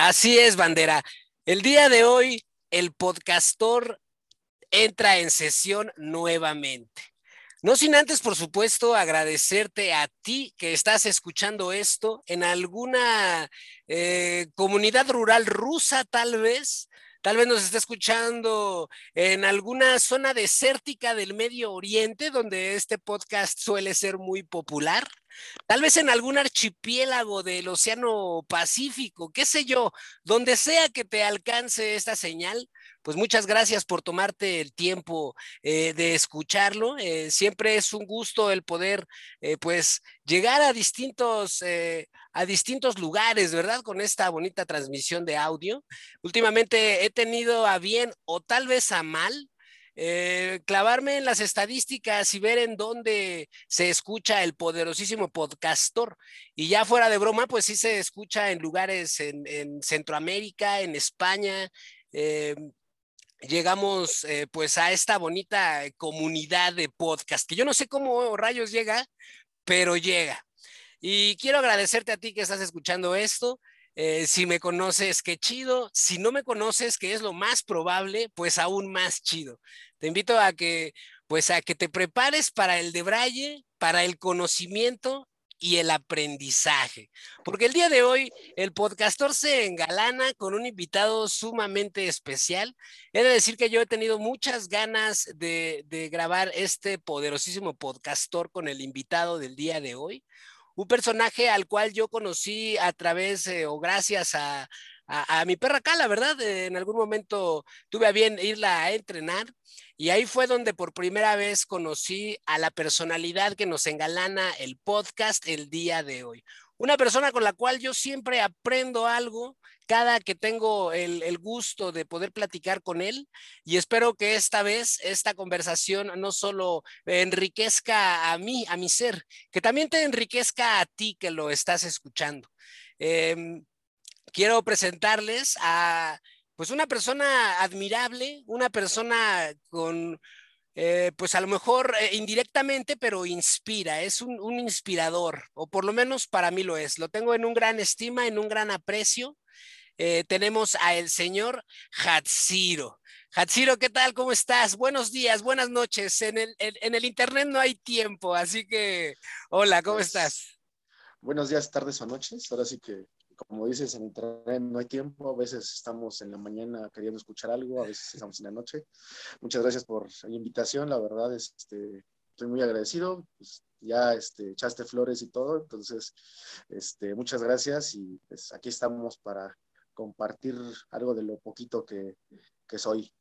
Así es, bandera. El día de hoy, el podcastor entra en sesión nuevamente. No sin antes, por supuesto, agradecerte a ti que estás escuchando esto en alguna eh, comunidad rural rusa, tal vez. Tal vez nos esté escuchando en alguna zona desértica del Medio Oriente, donde este podcast suele ser muy popular. Tal vez en algún archipiélago del Océano Pacífico, qué sé yo, donde sea que te alcance esta señal, pues muchas gracias por tomarte el tiempo eh, de escucharlo. Eh, siempre es un gusto el poder, eh, pues, llegar a distintos, a distintos lugares, ¿verdad? Con esta bonita transmisión de audio. Últimamente he tenido a bien o tal vez a mal clavarme en las estadísticas y ver en dónde se escucha el poderosísimo podcastor. Y ya fuera de broma, pues sí se escucha en lugares en, en Centroamérica, en España, llegamos eh, pues a esta bonita comunidad de podcast, que yo no sé cómo rayos llega, pero llega. Y quiero agradecerte a ti que estás escuchando esto. Eh, si me conoces, qué chido. Si no me conoces, que es lo más probable, pues aún más chido. Te invito a que, pues a que te prepares para el de para el conocimiento y el aprendizaje. Porque el día de hoy el podcastor se engalana con un invitado sumamente especial. He de decir que yo he tenido muchas ganas de, grabar este poderosísimo podcastor con el invitado del día de hoy. Un personaje al cual yo conocí a través eh, o gracias a, a, mi perra Cala, ¿verdad? en algún momento tuve a bien irla a entrenar y ahí fue donde por primera vez conocí a la personalidad que nos engalana el podcast el día de hoy. Una persona con la cual yo siempre aprendo algo cada que tengo el, el, gusto de poder platicar con él y espero que esta vez esta conversación no solo enriquezca a mí, a mi ser, que también te enriquezca a ti que lo estás escuchando. Eh, quiero presentarles a pues una persona admirable, una persona con, eh, pues a lo mejor eh, indirectamente, pero inspira, es un, inspirador, o por lo menos para mí lo es. Lo tengo en un gran estima, en un gran aprecio. Eh, tenemos a el señor Hatsiro. Hatsiro, ¿qué tal? ¿Cómo estás? Buenos días, buenas noches. En el, en, el internet no hay tiempo, así que, hola, ¿cómo pues, estás? Buenos días, tardes o noches. Ahora sí que como dices, en internet no hay tiempo, a veces estamos en la mañana queriendo escuchar algo, a veces estamos en la noche. Muchas gracias por la invitación, la verdad, este, estoy muy agradecido, pues, ya este, echaste flores y todo, entonces, este, muchas gracias y pues aquí estamos para compartir algo de lo poquito que, que soy.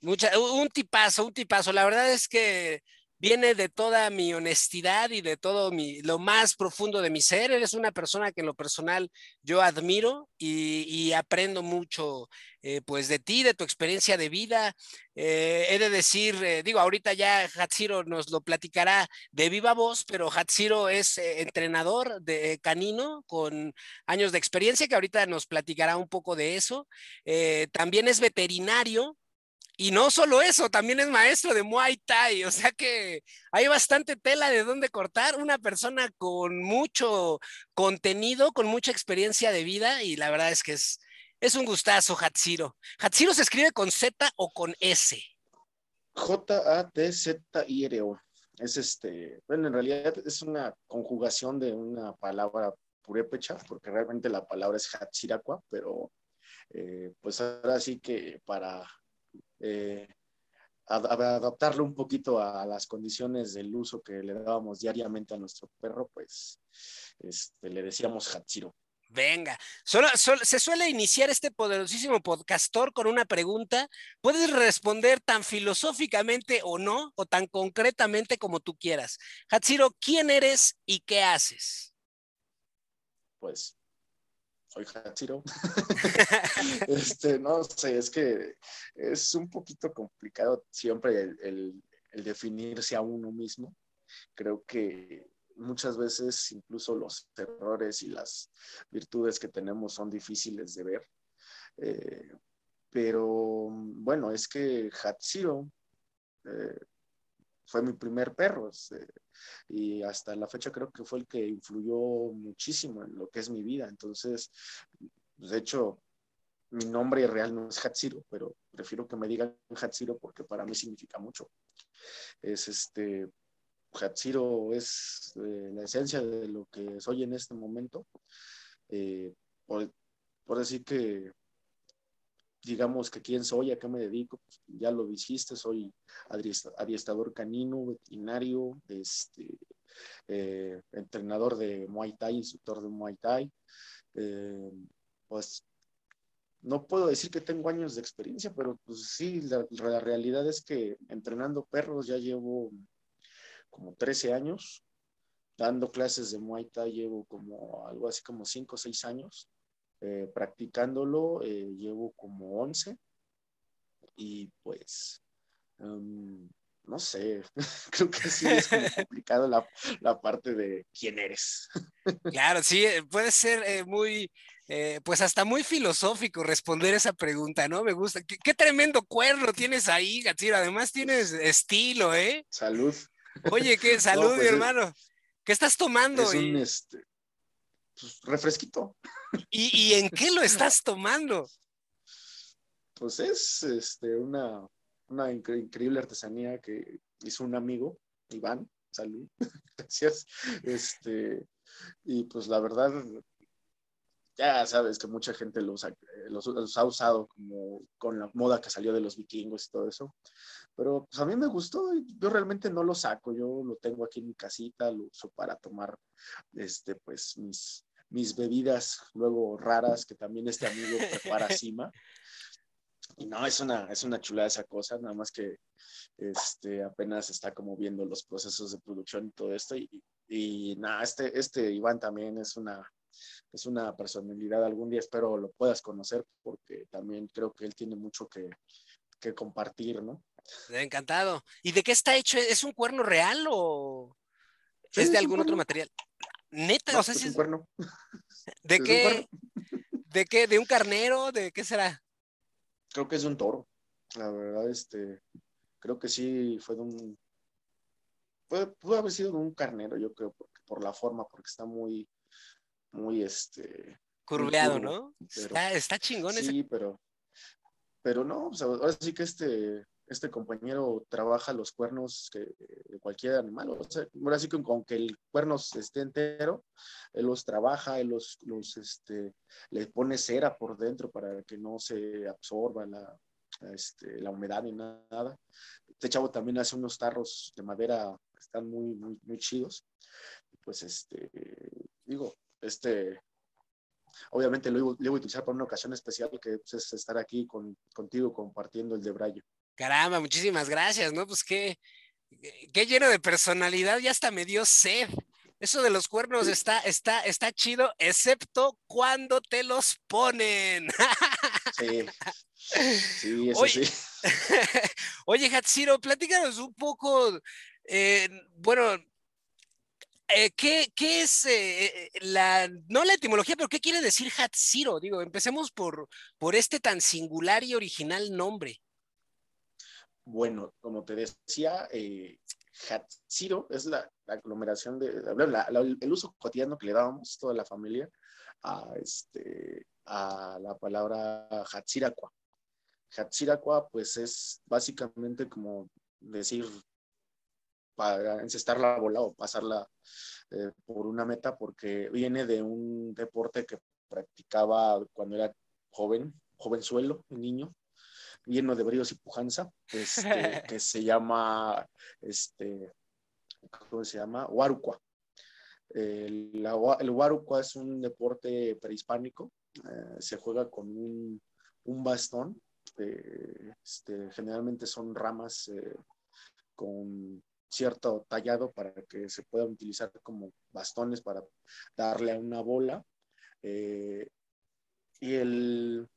Mucha, un tipazo, un tipazo. La verdad es que viene de toda mi honestidad y de todo mi, lo más profundo de mi ser. Eres una persona que en lo personal yo admiro y, aprendo mucho eh, pues de ti, de tu experiencia de vida. Eh, he de decir, eh, digo, ahorita ya Hatsiro nos lo platicará de viva voz, pero Hatsiro es entrenador de canino con años de experiencia, que ahorita nos platicará un poco de eso. también es veterinario, y no solo eso, también es maestro de Muay Thai, o sea que hay bastante tela de dónde cortar. Una persona con mucho contenido, con mucha experiencia de vida y la verdad es que es, es un gustazo, Hatsiro. ¿Hatsiro se escribe con Z o con S? J-A-T-Z-I-R-O. Es este, bueno, en realidad es una conjugación de una palabra purépecha, porque realmente la palabra es Hatsiraqua, pero eh, pues ahora sí que para eh, adaptarlo un poquito a las condiciones del uso que le dábamos diariamente a nuestro perro, pues este, le decíamos Hatsiro. Venga, solo, se suele iniciar este poderosísimo podcastor con una pregunta. Puedes responder tan filosóficamente o no, o tan concretamente como tú quieras. Hatsiro, ¿quién eres y qué haces? Pues soy Hachiro. este, no sé, es que es un poquito complicado siempre el, definirse a uno mismo. Creo que muchas veces incluso los errores y las virtudes que tenemos son difíciles de ver. Eh, pero bueno, es que Hatsiro eh, fue mi primer perro este, y hasta la fecha creo que fue el que influyó muchísimo en lo que es mi vida. Entonces, pues, de hecho, mi nombre real no es Hatsiro, pero prefiero que me digan Hatsiro porque para mí significa mucho. Es este, Hatsiro es eh, la esencia de lo que soy en este momento. Eh, por, decir que, digamos que quién soy, a qué me dedico, pues, ya lo dijiste, soy adiestrador canino, veterinario, este, eh, entrenador de Muay Thai, instructor de Muay Thai. pues no puedo decir que tengo años de experiencia, pero pues sí, la, realidad es que entrenando perros ya llevo como 13 años, dando clases de Muay Thai llevo como algo así como 5 o 6 años, eh, practicándolo eh, llevo como 11 y pues em, no sé, creo que sí es como complicado la, la, parte de quién eres. Claro, sí, eh, puede ser muy eh, pues hasta muy filosófico responder esa pregunta, ¿no? Me gusta. Qué, tremendo cuerno tienes ahí, Gatsiro. Además tienes estilo, ¿eh? Salud. Oye, qué salud, mi pues, hermano. ¿Qué estás tomando? Es un este, pues, refresquito. ¿Y, en qué lo estás tomando? Pues es este, una, una increíble artesanía que hizo un amigo, Iván. Salud. Gracias. Este, y pues la verdad, ya sabes que mucha gente los, los, ha usado como con la moda que salió de los vikingos y todo eso. Pero pues a mí me gustó, yo realmente no lo saco, yo lo tengo aquí en mi casita, lo uso para tomar este, pues, mis, mis bebidas luego raras que también este amigo prepara cima. Y no, es una, es una chulada esa cosa, nada más que este, apenas está como viendo los procesos de producción y todo esto. Y, y nada, este, este Iván también es una, es una personalidad, algún día espero lo puedas conocer porque también creo que él tiene mucho que, compartir, ¿no? Encantado. ¿Y de qué está hecho? ¿Es un cuerno real o es de algún otro material? Neta, no, sé es un cuerno. ¿De qué? ¿De qué? ¿De un carnero? ¿De qué será? Creo que es de un toro. La verdad, este, creo que sí fue de un, pudo haber sido de un carnero, yo creo, porque, por la forma, porque está muy, muy este curveado, ¿no? está, chingón sí, Sí, pero pero no, ahora sí que este este compañero trabaja los cuernos que, de cualquier animal. O sea, ahora sí que con que el cuerno esté entero, él los trabaja, él los, los este, le pone cera por dentro para que no se absorba la, este, la humedad ni nada. Este chavo también hace unos tarros de madera que están muy, muy, muy chidos. Pues este, digo, este, obviamente lo, voy a utilizar para una ocasión especial que pues, es estar aquí con, contigo compartiendo el de Braille. Caramba, muchísimas gracias, ¿no? Pues qué, qué lleno de personalidad, ya hasta me dio sed. Eso de los cuernos está, está, está chido, excepto cuando te los ponen. Sí, sí, eso sí. Oye, Hatsiro, platícanos un poco, eh, bueno, eh, ¿qué, es eh, la, no la etimología, pero qué quiere decir Hatsiro? Digo, empecemos por, por este tan singular y original nombre. Bueno, como te decía, eh, Hatsiro es la, aglomeración de, el uso cotidiano que le dábamos toda la familia a, este, a la palabra Hatsiraqua. Hatsiraqua, pues es básicamente como decir para encestar la bola o pasarla eh, por una meta porque viene de un deporte que practicaba cuando era joven, jovenzuelo, niño, lleno de bríos y pujanza, este, que se llama, este, ¿cómo se llama? Huarucua. El, el Huarucua es un deporte prehispánico, eh, se juega con un, un bastón, eh, este, generalmente son ramas con cierto tallado para que se puedan utilizar como bastones para darle a una bola. Eh, y el,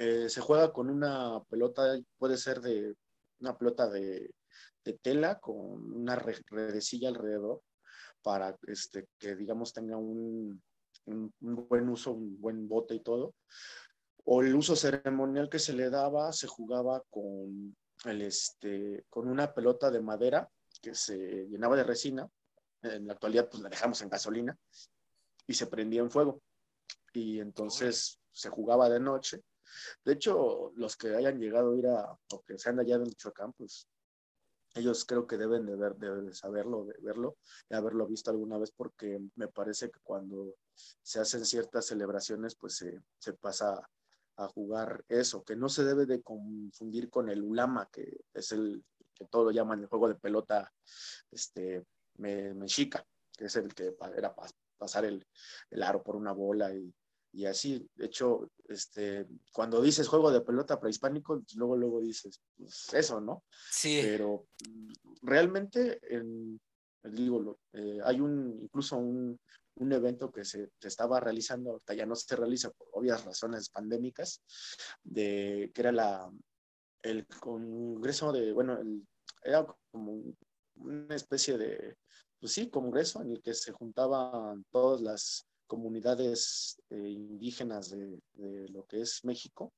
eh, se juega con una pelota, puede ser de una pelota de, tela con una redecilla alrededor para este, que digamos tenga un, un, buen uso, un buen bote y todo. O el uso ceremonial que se le daba, se jugaba con el, este, con una pelota de madera que se llenaba de resina. En la actualidad, pues la dejamos en gasolina y se prendía en fuego. Y entonces, se jugaba de noche. De hecho, los que hayan llegado a ir a, o que sean allá de Michoacán, pues ellos creo que deben de, ver, de saberlo, de verlo, de haberlo visto alguna vez, porque me parece que cuando se hacen ciertas celebraciones, pues se, se pasa a jugar eso, que no se debe de confundir con el ulama, que es el que todo lo llaman el juego de pelota este, mexica, que es el que era pasar el aro por una bola y, y, así. De hecho, este, cuando dices juego de pelota prehispánico, luego, luego dices, pues eso, ¿no? Sí. Pero mm, realmente, en, digo, eh, hay un, incluso un, un evento que se, estaba realizando, ya no se realiza por obvias razones pandémicas, de, que era la, el congreso de, bueno, era como una especie de, pues sí, congreso en el que se juntaban todas las comunidades eh, indígenas de, lo que es México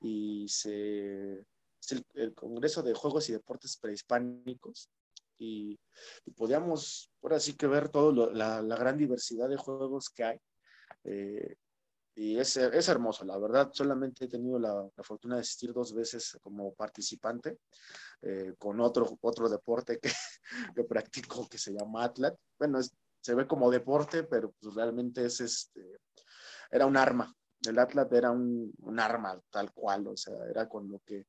y se, el Congreso de Juegos y Deportes Prehispánicos y, podíamos ahora sí que ver toda la, la, gran diversidad de juegos que hay. Eh, y es, es, hermoso, la verdad. Solamente he tenido la, la fortuna de asistir dos veces como participante eh, con otro, otro deporte que, que, practico que se llama Atlat. Bueno, se ve como deporte, pero pues realmente es este, era un arma. El Atlas era un, un, arma tal cual, o sea, era con lo que,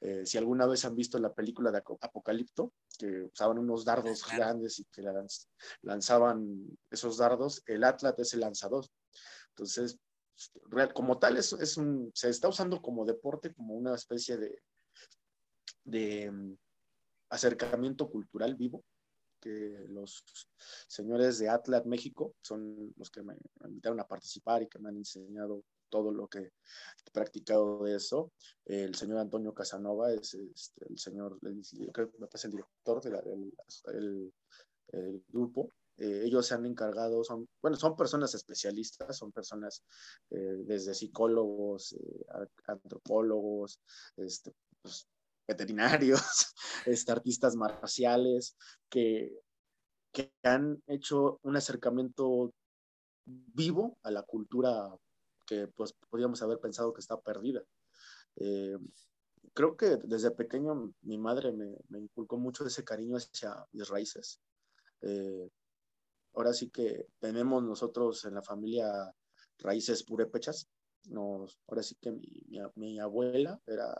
eh, si alguna vez han visto la película de Apocalipto, que usaban unos dardos grandes y que lanzaban esos dardos, el Atlas es el lanzador. Entonces, como tal, es, es un, se está usando como deporte, como una especie de, de mm, acercamiento cultural vivo que los señores de Atlas México son los que me invitaron a participar y que me han enseñado todo lo que he practicado de eso. El señor Antonio Casanova es este, el señor, creo que es el director del grupo. Eh, ellos se han encargado, son, bueno, son personas especialistas, son personas eh, desde psicólogos, eh, antropólogos, este, pues, veterinarios, este, artistas marciales, que, han hecho un acercamiento vivo a la cultura que pues podríamos haber pensado que está perdida. Eh, creo que desde pequeño mi madre me, inculcó mucho ese cariño hacia mis raíces. Eh, ahora sí que tenemos nosotros en la familia raíces purépechas. Ahora sí que mi abuela era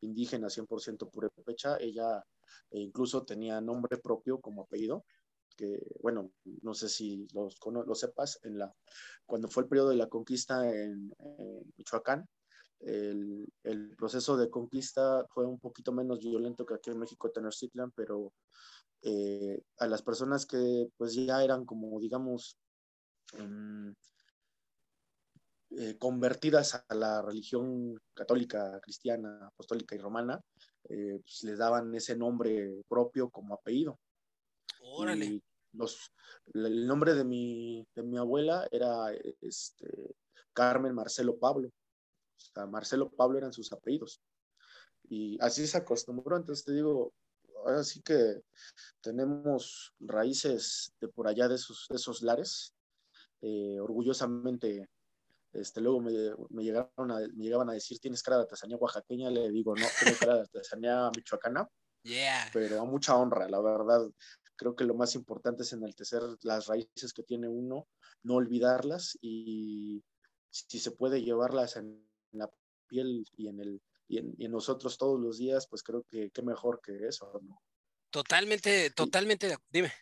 indígena 100% purépecha, ella eh, incluso tenía nombre propio como apellido, que bueno, no sé si los, lo sepas, en la, cuando fue el periodo de la conquista en, Michoacán, el, el, proceso de conquista fue un poquito menos violento que aquí en México, Tenochtitlan, pero eh, a las personas que pues ya eran como, digamos, eh, convertidas a la religión católica, cristiana, apostólica y romana, eh, pues les daban ese nombre propio como apellido. Órale. los, el nombre de mi, de mi abuela era este, Carmen Marcelo Pablo. O sea, Marcelo Pablo eran sus apellidos. Y así se acostumbró. Entonces te digo, ahora sí que tenemos raíces de por allá de esos, de esos lares. Eh, orgullosamente este, luego me, me, llegaron a, me llegaban a decir, tienes cara de artesanía oaxaqueña, le digo, no, tengo cara de artesanía michoacana, yeah. pero a mucha honra, la verdad. Creo que lo más importante es enaltecer las raíces que tiene uno, no olvidarlas y si se puede llevarlas en la piel y en, el, y en, y en nosotros todos los días, pues creo que qué mejor que eso, ¿no? Totalmente, totalmente, dime.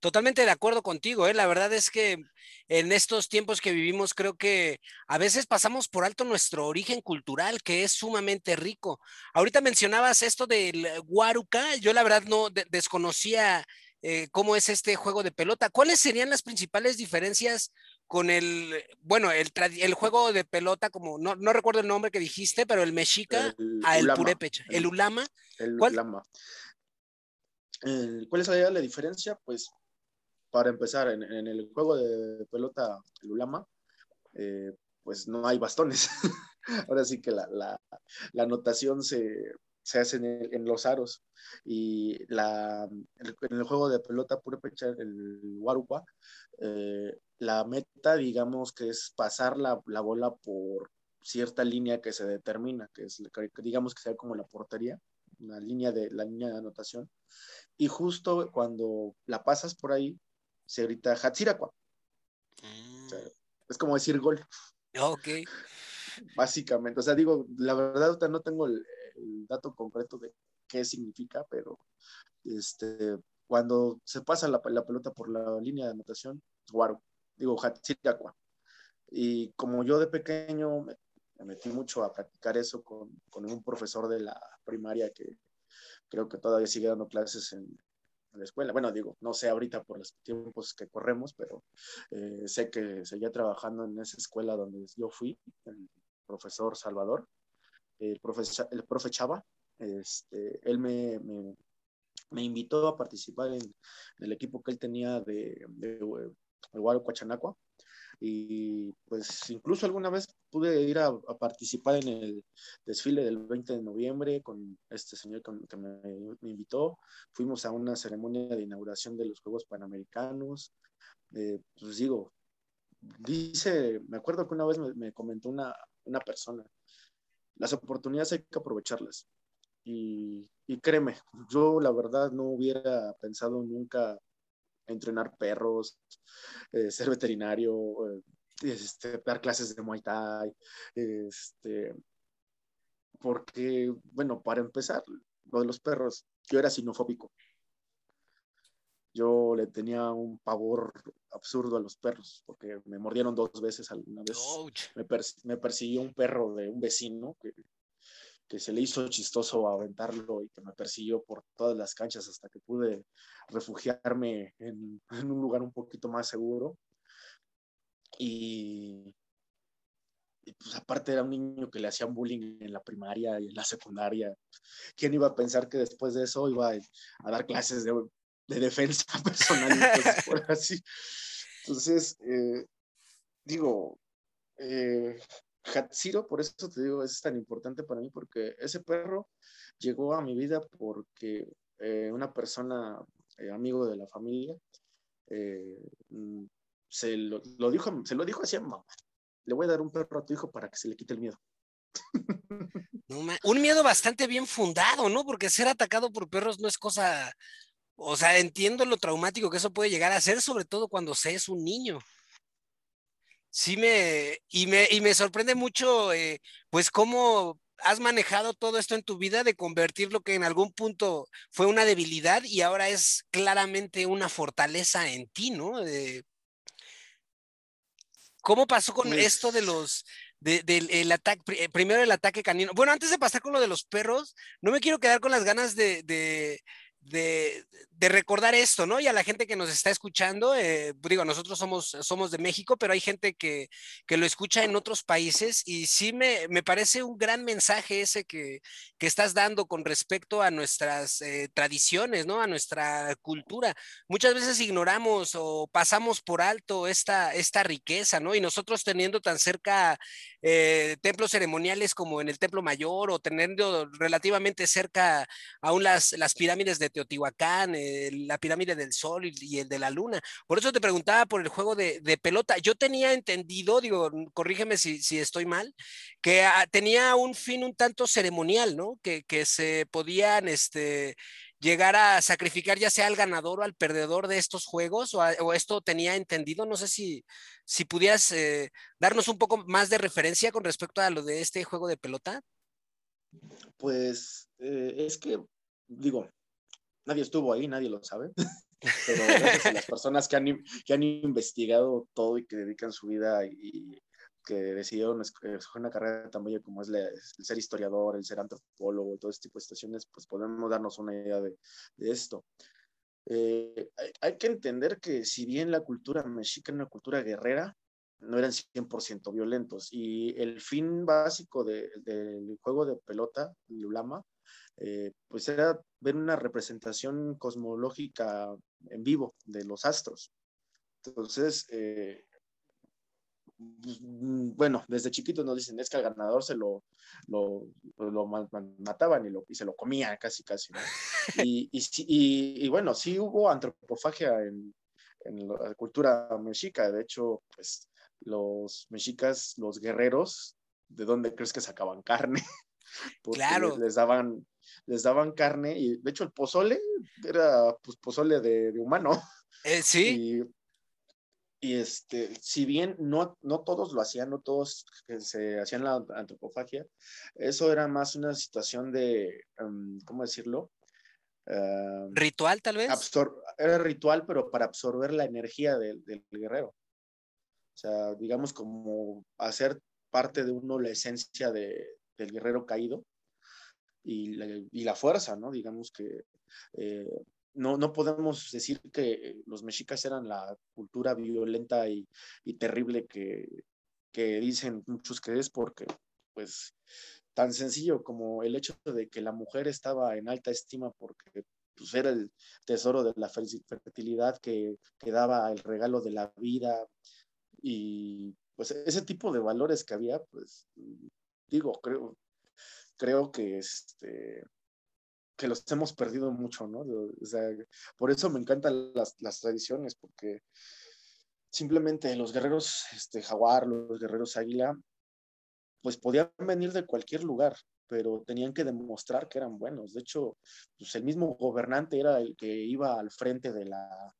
Totalmente de acuerdo contigo, ¿eh? la verdad es que en estos tiempos que vivimos creo que a veces pasamos por alto nuestro origen cultural que es sumamente rico. Ahorita mencionabas esto del Guaruca, yo la verdad no de desconocía eh, cómo es este juego de pelota. ¿Cuáles serían las principales diferencias con el, bueno, el, el juego de pelota, como no, no, recuerdo el nombre que dijiste, pero el mexica el a el ulama, purépecha, el, el ulama? El ¿Cuál? ulama. ¿Cuál es la diferencia? Pues para empezar, en, en, el juego de pelota, el Ulama, eh, pues no hay bastones. Ahora sí que la, la, la anotación se, se hace en, el, en, los aros. Y la, el, en el juego de pelota pura pecha, el Warupa, eh, la meta, digamos, que es pasar la, la bola por cierta línea que se determina, que es, digamos que sea como la portería, una línea de, la línea de anotación. Y justo cuando la pasas por ahí, se grita Hatsirakwa. Mm. es como decir gol. Ok. Básicamente, o sea, digo, la verdad no tengo el, dato concreto de qué significa, pero este, cuando se pasa la, la pelota por la línea de anotación, guaro, digo Hatsirakwa. Y como yo de pequeño me, metí mucho a practicar eso con, con, un profesor de la primaria que creo que todavía sigue dando clases en, la escuela. Bueno, digo, no sé ahorita por los tiempos que corremos, pero eh, sé que seguía trabajando en esa escuela donde yo fui, el profesor Salvador, el profe, el profe Chava. Este, él me, me, invitó a participar en, el equipo que él tenía de, de, de Huachanacua y pues incluso alguna vez pude ir a, participar en el desfile del 20 de noviembre con este señor que, me, invitó. Fuimos a una ceremonia de inauguración de los Juegos Panamericanos. Eh, pues digo, dice, me acuerdo que una vez me, comentó una, una, persona, las oportunidades hay que aprovecharlas. Y, y créeme, yo la verdad no hubiera pensado nunca entrenar perros, eh, ser veterinario, eh, este, dar clases de Muay Thai, este, porque, bueno, para empezar, lo de los perros, yo era sinofóbico. Yo le tenía un pavor absurdo a los perros, porque me mordieron dos veces alguna vez. Me, me, persiguió un perro de un vecino que que se le hizo chistoso aventarlo y que me persiguió por todas las canchas hasta que pude refugiarme en, un lugar un poquito más seguro. Y, pues aparte era un niño que le hacían bullying en la primaria y en la secundaria. ¿Quién iba a pensar que después de eso iba a, dar clases de, defensa personal? así. Entonces, eh, digo, eh, Hatsiro, por eso te digo, es tan importante para mí, porque ese perro llegó a mi vida porque eh, una persona, eh, amigo de la familia, eh, mm, se, lo, dijo, se lo dijo así mamá. Le voy a dar un perro a tu hijo para que se le quite el miedo. un miedo bastante bien fundado, ¿no? Porque ser atacado por perros no es cosa, o sea, entiendo lo traumático que eso puede llegar a ser, sobre todo cuando se es un niño sí me y, me, y me sorprende mucho, eh, pues, cómo has manejado todo esto en tu vida de convertir lo que en algún punto fue una debilidad y ahora es claramente una fortaleza en ti, ¿no? ¿Cómo pasó con pues esto de los, del ataque, eh, primero el ataque canino? Bueno, antes de pasar con lo de los perros, no me quiero quedar con las ganas de, de, recordar esto, ¿no? Y a la gente que nos está escuchando, eh, digo, nosotros somos, somos de México, pero hay gente que, que lo escucha en otros países y sí me, me parece un gran mensaje ese que, que, estás dando con respecto a nuestras eh, tradiciones, ¿no? A nuestra cultura. Muchas veces ignoramos o pasamos por alto esta, esta riqueza, ¿no? Y nosotros teniendo tan cerca eh, templos ceremoniales como en el Templo Mayor o teniendo relativamente cerca aún las, las pirámides de Teotihuacán, la pirámide del Sol y, el de la Luna. Por eso te preguntaba por el juego de, pelota. Yo tenía entendido, digo, corrígeme si, estoy mal, que ah, tenía un fin un tanto ceremonial, ¿no? Que, se podían, este, llegar a sacrificar ya sea al ganador o al perdedor de estos juegos, o, esto tenía entendido, no sé si, si pudieras eh, darnos un poco más de referencia con respecto a lo de este juego de pelota. Pues eh, es que, digo, nadie estuvo ahí, nadie lo sabe, pero gracias a las personas que han, que han investigado todo y que dedican su vida y, que decidieron escoger una carrera tan bella como es el ser historiador, el ser antropólogo, todo este tipo de situaciones, pues podemos darnos una idea de, de esto. Eh, hay, que entender que si bien la cultura mexica es una cultura guerrera, no eran 100% violentos y el fin básico de, del juego de pelota, el ulama, eh, pues era ver una representación cosmológica en vivo de los astros. Entonces, eh, pues, mm, bueno, desde chiquitos nos dicen, es que al ganador se lo, lo, lo mataban y, lo, y se lo comía casi, casi. Y, y, y, bueno, sí hubo antropofagia en, en la cultura mexica. De hecho, pues los mexicas, los guerreros, ¿de dónde crees que sacaban carne? Claro. Les daban, les daban carne y de hecho el pozole era pues pozole de, humano. Eh, sí. Y, este, si bien no, no todos lo hacían, no todos se hacían la antropofagia, eso era más una situación de, em, ¿cómo decirlo? Em, ritual tal vez. era ritual, pero para absorber la energía del, del guerrero. O sea, digamos como hacer parte de uno la esencia de, del guerrero caído y la, y la, fuerza, ¿no? Digamos que eh, no, no, podemos decir que los mexicas eran la cultura violenta y, y terrible que, que, dicen muchos que es porque, pues, tan sencillo como el hecho de que la mujer estaba en alta estima porque pues, era el tesoro de la fertilidad que, que daba el regalo de la vida y pues ese tipo de valores que había, pues digo, creo, creo que este que los hemos perdido mucho, ¿no? O sea, por eso me encantan las, las tradiciones, porque simplemente los guerreros este, jaguar, los guerreros águila, pues podían venir de cualquier lugar, pero tenían que demostrar que eran buenos. De hecho, pues el mismo gobernante era el que iba al frente de la,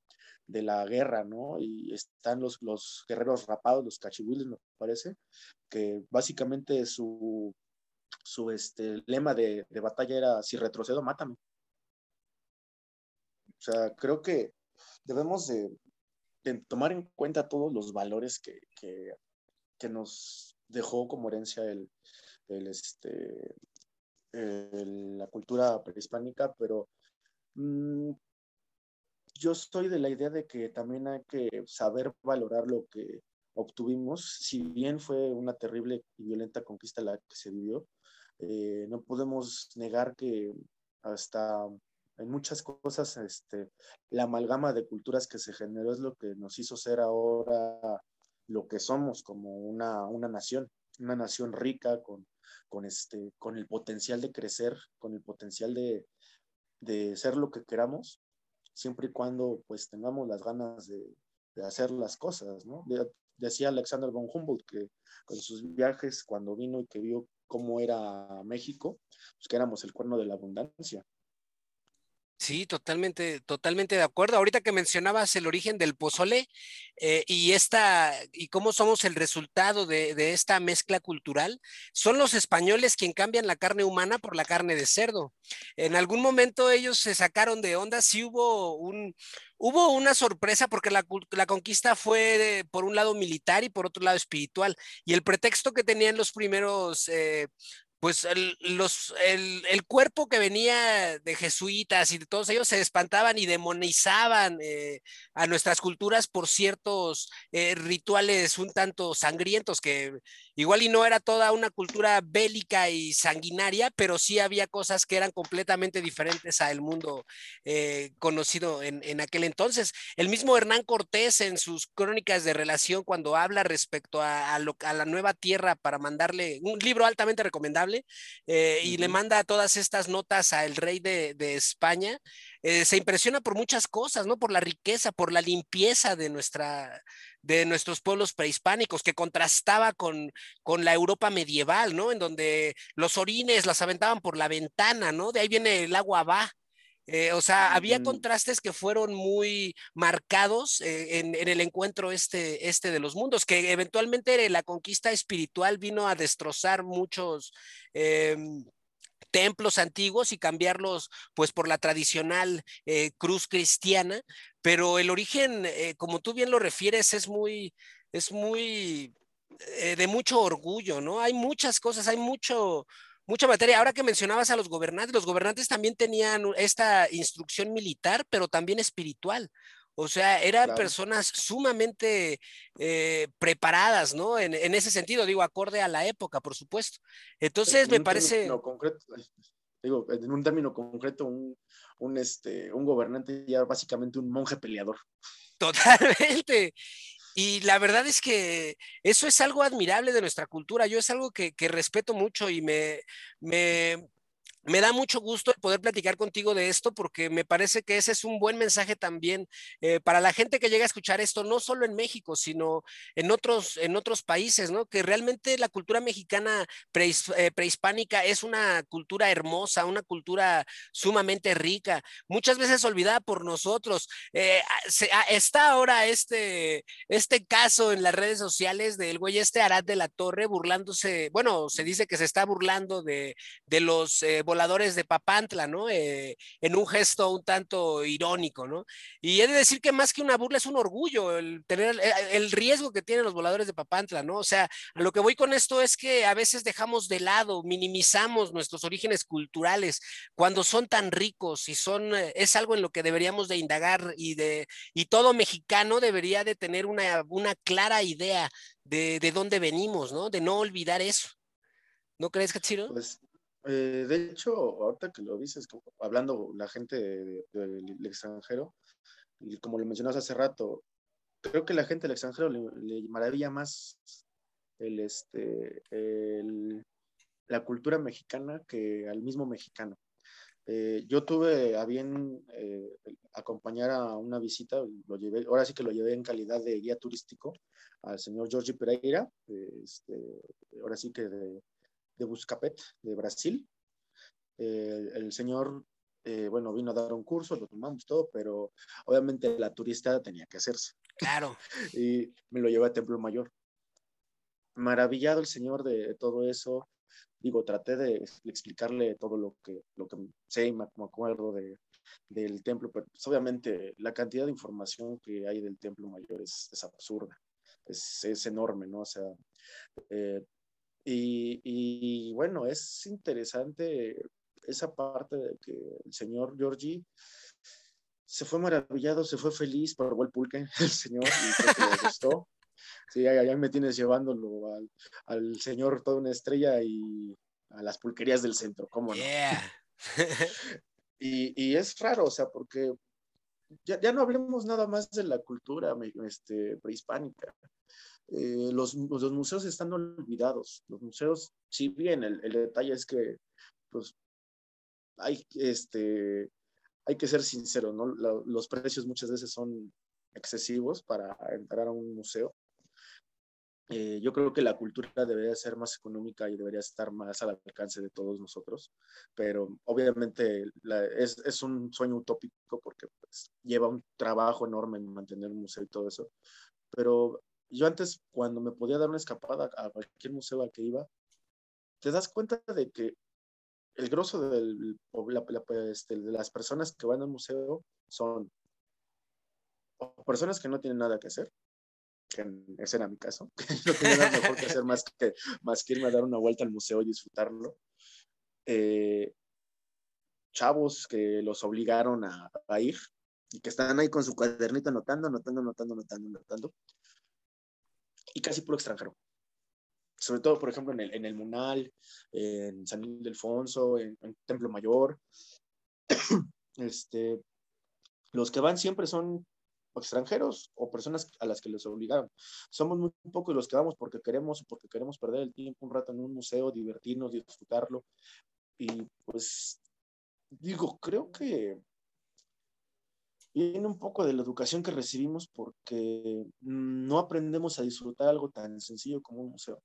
de la guerra, ¿no? Y están los, los guerreros rapados, los cachihuiles, me parece, que básicamente su, su este, lema de, batalla era, si retrocedo, mátame. O sea, creo que debemos de, tomar en cuenta todos los valores que, nos dejó como herencia el, este, la cultura prehispánica, pero mm, yo estoy de la idea de que también hay que saber valorar lo que obtuvimos, si bien fue una terrible y violenta conquista la que se vivió, eh, no podemos negar que hasta en muchas cosas este, la amalgama de culturas que se generó es lo que nos hizo ser ahora lo que somos como una, una nación, una nación rica con, con, este, con el potencial de crecer, con el potencial de, de ser lo que queramos siempre y cuando pues tengamos las ganas de, hacer las cosas, ¿no? decía Alexander von Humboldt que con sus viajes, cuando vino y que vio cómo era México, pues que éramos el cuerno de la abundancia. Sí, totalmente, totalmente de acuerdo. Ahorita que mencionabas el origen del pozole eh, y esta y cómo somos el resultado de, esta mezcla cultural, son los españoles quien cambian la carne humana por la carne de cerdo. En algún momento ellos se sacaron de onda, sí hubo un hubo una sorpresa porque la, la conquista fue por un lado militar y por otro lado espiritual. Y el pretexto que tenían los primeros eh, pues el, los, el, el, cuerpo que venía de jesuitas y de todos ellos se espantaban y demonizaban eh, a nuestras culturas por ciertos eh, rituales un tanto sangrientos que igual y no era toda una cultura bélica y sanguinaria, pero sí había cosas que eran completamente diferentes al mundo eh, conocido en, en, aquel entonces. El mismo Hernán Cortés en sus crónicas de relación cuando habla respecto a, a, lo, a la nueva tierra para mandarle un libro altamente recomendable, eh, y le manda todas estas notas al rey de, España, eh, se impresiona por muchas cosas, ¿no? Por la riqueza, por la limpieza de nuestra de nuestros pueblos prehispánicos, que contrastaba con, con la Europa medieval, ¿no? En donde los orines las aventaban por la ventana, ¿no? De ahí viene el agua va. Eh, o sea, había contrastes que fueron muy marcados eh, en, el encuentro este, este de los mundos, que eventualmente la conquista espiritual vino a destrozar muchos em, templos antiguos y cambiarlos pues por la tradicional eh, cruz cristiana, pero el origen, como tú bien lo refieres, es muy, es muy de mucho orgullo, ¿no? Hay muchas cosas, hay mucho, mucha materia. Ahora que mencionabas a los gobernantes, los gobernantes también tenían esta instrucción militar, pero también espiritual. O sea, eran personas sumamente eh, preparadas, ¿no? En, ese sentido, digo, acorde a la época, por supuesto. Entonces, me parece... Concreto, digo, en un término concreto, un, un, este, un gobernante ya básicamente un monje peleador. Totalmente. Y la verdad es que eso es algo admirable de nuestra cultura. Yo es algo que, respeto mucho y me, me, me da mucho gusto poder platicar contigo de esto porque me parece que ese es un buen mensaje también eh, para la gente que llega a escuchar esto, no solo en México, sino en otros, en otros países, ¿no? Que realmente la cultura mexicana eh, prehispánica es una cultura hermosa, una cultura sumamente rica, muchas veces olvidada por nosotros. Eh, está ahora este, este caso en las redes sociales del güey este Arad de la Torre burlándose, bueno, se dice que se está burlando de, de los voladores de Papantla, ¿no? Eh, en un gesto un tanto irónico, ¿no? Y he de decir que más que una burla es un orgullo el tener el, riesgo que tienen los voladores de Papantla, ¿no? O sea, lo que voy con esto es que a veces dejamos de lado, minimizamos nuestros orígenes culturales cuando son tan ricos y son, eh, es algo en lo que deberíamos de indagar y de, y todo mexicano debería de tener una, una clara idea de, de dónde venimos, ¿no? De no olvidar eso. ¿No crees, Katsiro? Pues eh, de hecho, ahorita que lo dices, hablando la gente del extranjero, y como lo mencionas hace rato, creo que la gente del extranjero le, maravilla más el, este, la cultura mexicana que al mismo mexicano. Eh, yo tuve a bien eh, acompañar a una visita, lo llevé, ahora sí que lo llevé en calidad de guía turístico al señor Jorge Pereira, este, ahora sí que de, de Buscapet, de Brasil. Eh, el señor, eh, bueno, vino a dar un curso, lo tomamos todo, pero obviamente la turista tenía que hacerse. Claro. y me lo llevé a Templo Mayor. Maravillado el señor de, todo eso. Digo, traté de explicarle todo lo que, lo que sé y me acuerdo de, del templo, pero pues, obviamente la cantidad de información que hay del Templo Mayor es, es absurda, es, es, enorme, ¿no? O sea, eh, y, bueno, es interesante esa parte de que el señor Giorgi se fue maravillado, se fue feliz, probó el pulque, el señor, y le gustó. Sí, allá me tienes llevándolo al, al, señor toda una estrella y a las pulquerías del centro, ¿cómo no? y, y, es raro, o sea, porque ya, ya, no hablemos nada más de la cultura este, prehispánica. Eh, los, los, museos están olvidados. Los museos, si bien el, el detalle es que, pues, hay, este, hay que ser sincero, ¿no? los precios muchas veces son excesivos para entrar a un museo. Eh, yo creo que la cultura debería ser más económica y debería estar más al alcance de todos nosotros, pero obviamente es, es, un sueño utópico porque pues, lleva un trabajo enorme en mantener un museo y todo eso, pero yo antes, cuando me podía dar una escapada a cualquier museo al que iba, te das cuenta de que el grosso del, este, de las personas que van al museo son personas que no tienen nada que hacer, que ese era mi caso, no tenía nada mejor que hacer más que, más que irme a dar una vuelta al museo y disfrutarlo. Eh, chavos que los obligaron a, a, ir y que están ahí con su cuadernito anotando, anotando, anotando, anotando, anotando y casi puro extranjero. Sobre todo, por ejemplo, en el, en el Munal, en San Ildefonso, en, en Templo Mayor. este, los que van siempre son extranjeros o personas a las que les obligaron. Somos muy pocos los que vamos porque queremos, porque queremos perder el tiempo un rato en un museo, divertirnos, disfrutarlo. Y pues digo, creo que viene un poco de la educación que recibimos porque no aprendemos a disfrutar algo tan sencillo como un museo.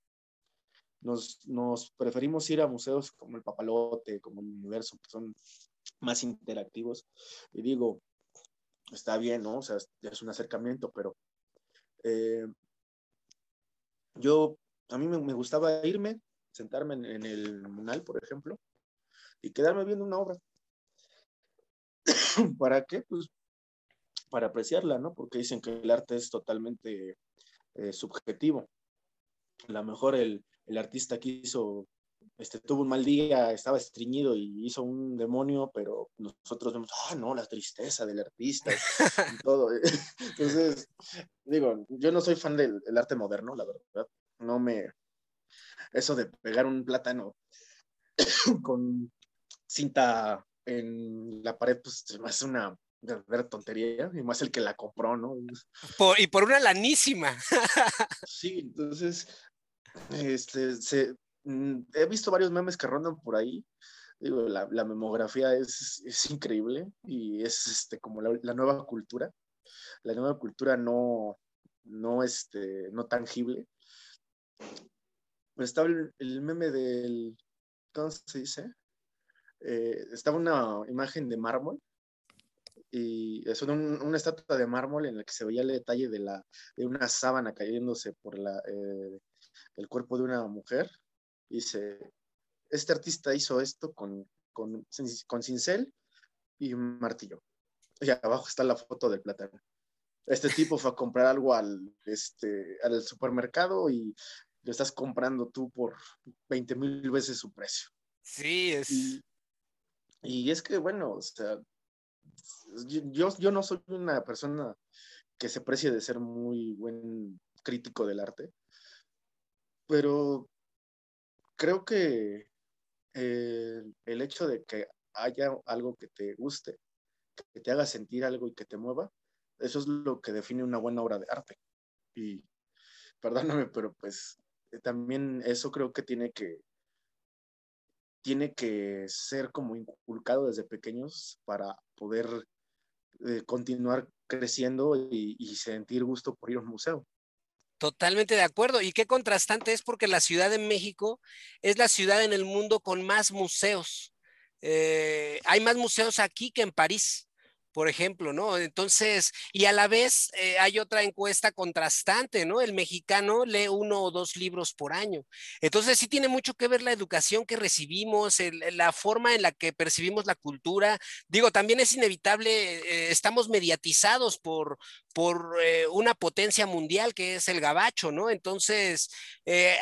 Nos, nos, preferimos ir a museos como el Papalote, como el Universo, que son más interactivos. Y digo, está bien, ¿no? O sea, es un acercamiento, pero eh, yo, a mí me, me, gustaba irme, sentarme en, en el Munal, por ejemplo, y quedarme viendo una obra. ¿Para qué? Pues para apreciarla, ¿no? Porque dicen que el arte es totalmente eh, subjetivo. A lo mejor el, el artista que hizo, este, tuvo un mal día, estaba estreñido y hizo un demonio, pero nosotros vemos, ah, no, la tristeza del artista y todo. Entonces, digo, yo no soy fan del, del arte moderno, la verdad. No me... Eso de pegar un plátano con cinta en la pared, pues me hace una verdadera tontería, y más el que la compró, ¿no? y por una lanísima. sí, entonces, este, se, mm, he visto varios memes que rondan por ahí, digo, la, la memografía es, es, increíble y es este, como la, la, nueva cultura. La nueva cultura no, no, este, no tangible. Estaba el, el meme del, ¿cómo se dice? Eh, estaba una imagen de mármol y es un, una estatua de mármol en la que se veía el detalle de, la, de una sábana cayéndose por la, eh, el cuerpo de una mujer. Y dice, este artista hizo esto con, con, con cincel y un martillo. Y abajo está la foto del plátano. Este tipo fue a comprar algo al, este, al supermercado y lo estás comprando tú por 20 mil veces su precio. Sí, es. Y, y, es que, bueno, o sea, yo, yo no soy una persona que se precie de ser muy buen crítico del arte, pero creo que eh, el hecho de que haya algo que te guste, que te haga sentir algo y que te mueva, eso es lo que define una buena obra de arte. Y perdóname, pero pues eh, también eso creo que tiene que tiene que ser como inculcado desde pequeños para poder eh, continuar creciendo y, sentir gusto por ir a un museo. Totalmente de acuerdo. Y qué contrastante es porque la Ciudad de México es la ciudad en el mundo con más museos. Eh, hay más museos aquí que en París por ejemplo, ¿no? Entonces, y a la vez eh, hay otra encuesta contrastante, ¿no? El mexicano lee uno o dos libros por año. Entonces, sí tiene mucho que ver la educación que recibimos, la forma en la que percibimos la cultura. Digo, también es inevitable, eh, estamos mediatizados por, por eh, una potencia mundial que es el gabacho, ¿no? Entonces,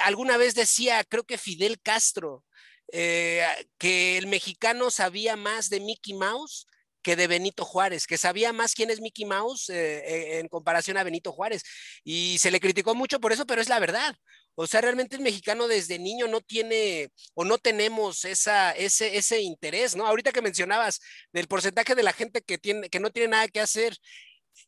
alguna vez decía, creo que Fidel Castro, que el mexicano sabía más de Mickey Mouse que de Benito Juárez, que sabía más quién es Mickey Mouse eh, eh, en comparación a Benito Juárez. Y se le criticó mucho por eso, pero es la verdad. O sea, realmente el mexicano desde niño no tiene o no tenemos esa, ese, ese interés, ¿no? Ahorita que mencionabas del porcentaje de la gente que, tiene, que no tiene nada que hacer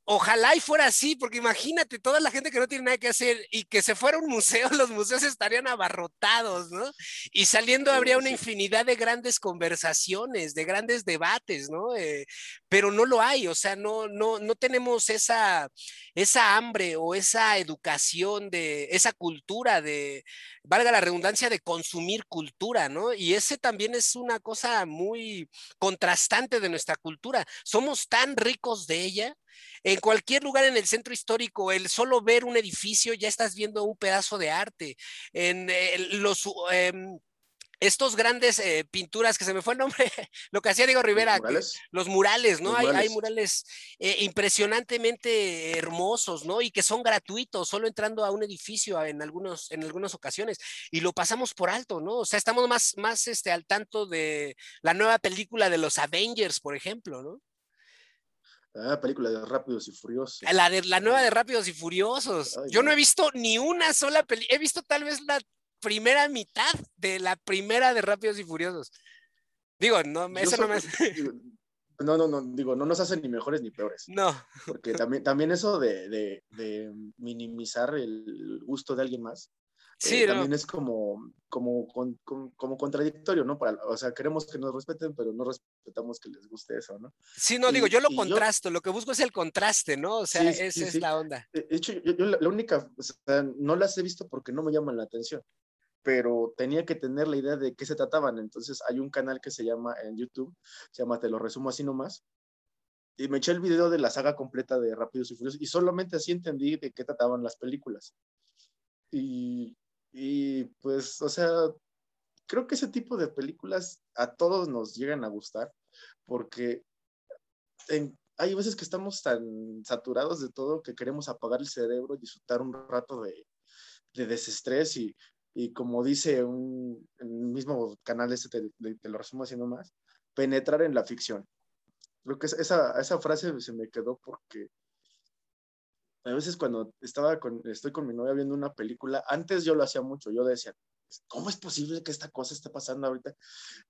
Ojalá y fuera así, porque imagínate toda la gente que no tiene nada que hacer y que se fuera a un museo, los museos estarían abarrotados, ¿no? Y saliendo habría una infinidad de grandes conversaciones, de grandes debates, ¿no? Eh, pero no lo hay, o sea, no, no, no tenemos esa, esa hambre o esa educación de, esa cultura de, valga la redundancia, de consumir cultura, ¿no? Y ese también es una cosa muy contrastante de nuestra cultura. Somos tan ricos de ella en cualquier lugar en el centro histórico, el solo ver un edificio, ya estás viendo un pedazo de arte. En eh, los... Eh, estos grandes eh, pinturas, que se me fue el nombre, lo que hacía Diego Rivera, los murales, los murales ¿no? Los hay, murales. hay, murales eh, impresionantemente hermosos, ¿no? Y que son gratuitos, solo entrando a un edificio en, algunos, en algunas ocasiones, y lo pasamos por alto, ¿no? O sea, estamos más, más este, al tanto de la nueva película de los Avengers, por ejemplo, ¿no? Ah, película de Rápidos y Furiosos. La, de, la nueva de Rápidos y Furiosos. Ay, Yo no he visto ni una sola película. He visto tal vez la primera mitad de la primera de Rápidos y Furiosos. Digo, no, eso no me hace... No, no, no, digo, no nos hacen ni mejores ni peores. No. Porque también, también eso de, de, de minimizar el gusto de alguien más, Sí, eh, no. también es como, como, como, como, contradictorio, ¿no? Para, o sea, queremos que nos respeten, pero no respetamos que les guste eso, ¿no? Sí, no, y, digo, yo lo contrasto, yo... lo que busco es el contraste, ¿no? O sea, sí, esa sí, es sí. la onda. De hecho, yo, yo la, la, única, o sea, no las he visto porque no me llaman la atención, pero tenía que tener la idea de qué se trataban. Entonces, hay un canal que se llama en YouTube, se llama Te lo resumo así nomás, y me eché el video de la saga completa de Rápidos y Furiosos y solamente así entendí de qué trataban las películas. Y, y pues, o sea, creo que ese tipo de películas a todos nos llegan a gustar porque en, hay veces que estamos tan saturados de todo que queremos apagar el cerebro y disfrutar un rato de, de desestrés y, y, como dice un el mismo canal este te, te, te, lo resumo haciendo más, penetrar en la ficción. Creo que esa, esa frase se me quedó porque a veces cuando estaba con, estoy con mi novia viendo una película, antes yo lo hacía mucho, yo decía, ¿cómo es posible que esta cosa esté pasando ahorita?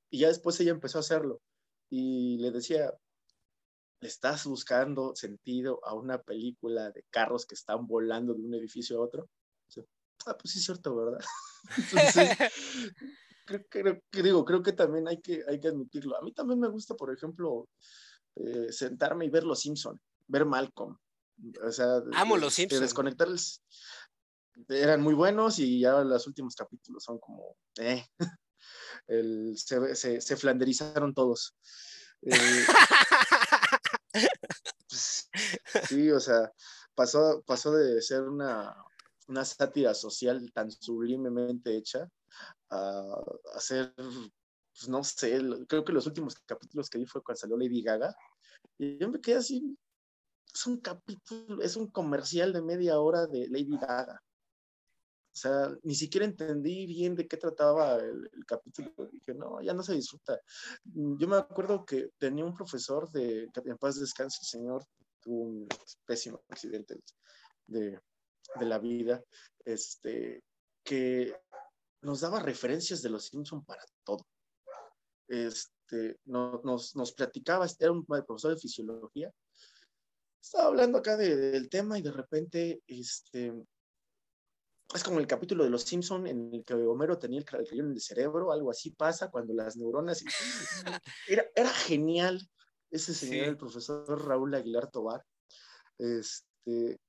Y ya después ella empezó a hacerlo y le decía, ¿le estás buscando sentido a una película de carros que están volando de un edificio a otro? Ah, pues sí es cierto, ¿verdad? Entonces, creo, que digo, creo que también hay que, hay que admitirlo. A mí también me gusta, por ejemplo, eh, sentarme y ver Los Simpson, ver Malcolm. O sea, amo Los Simpson. Desconectarles. Eran muy buenos y ya los últimos capítulos son como, eh, el, se, se, flanderizaron todos. Eh, pues, sí, o sea, pasó, pasó de ser una, una sátira social tan sublimemente hecha a, hacer, pues no sé, creo que los últimos capítulos que vi fue cuando salió Lady Gaga. Y yo me quedé así, es un capítulo, es un comercial de media hora de Lady Gaga. O sea, ni siquiera entendí bien de qué trataba el, capítulo. Dije, no, ya no se disfruta. Yo me acuerdo que tenía un profesor de, en paz descanse el señor, tuvo un pésimo accidente de, de la vida, este, que nos daba referencias de los Simpson para todo. Este, nos, nos platicaba, era un profesor de fisiología, estaba hablando acá del tema y de repente, este, es como el capítulo de Los Simpson en el que Homero tenía el crayón en el cerebro, algo así pasa cuando las neuronas... Era, era genial ese señor, el profesor Raúl Aguilar Tobar. Este,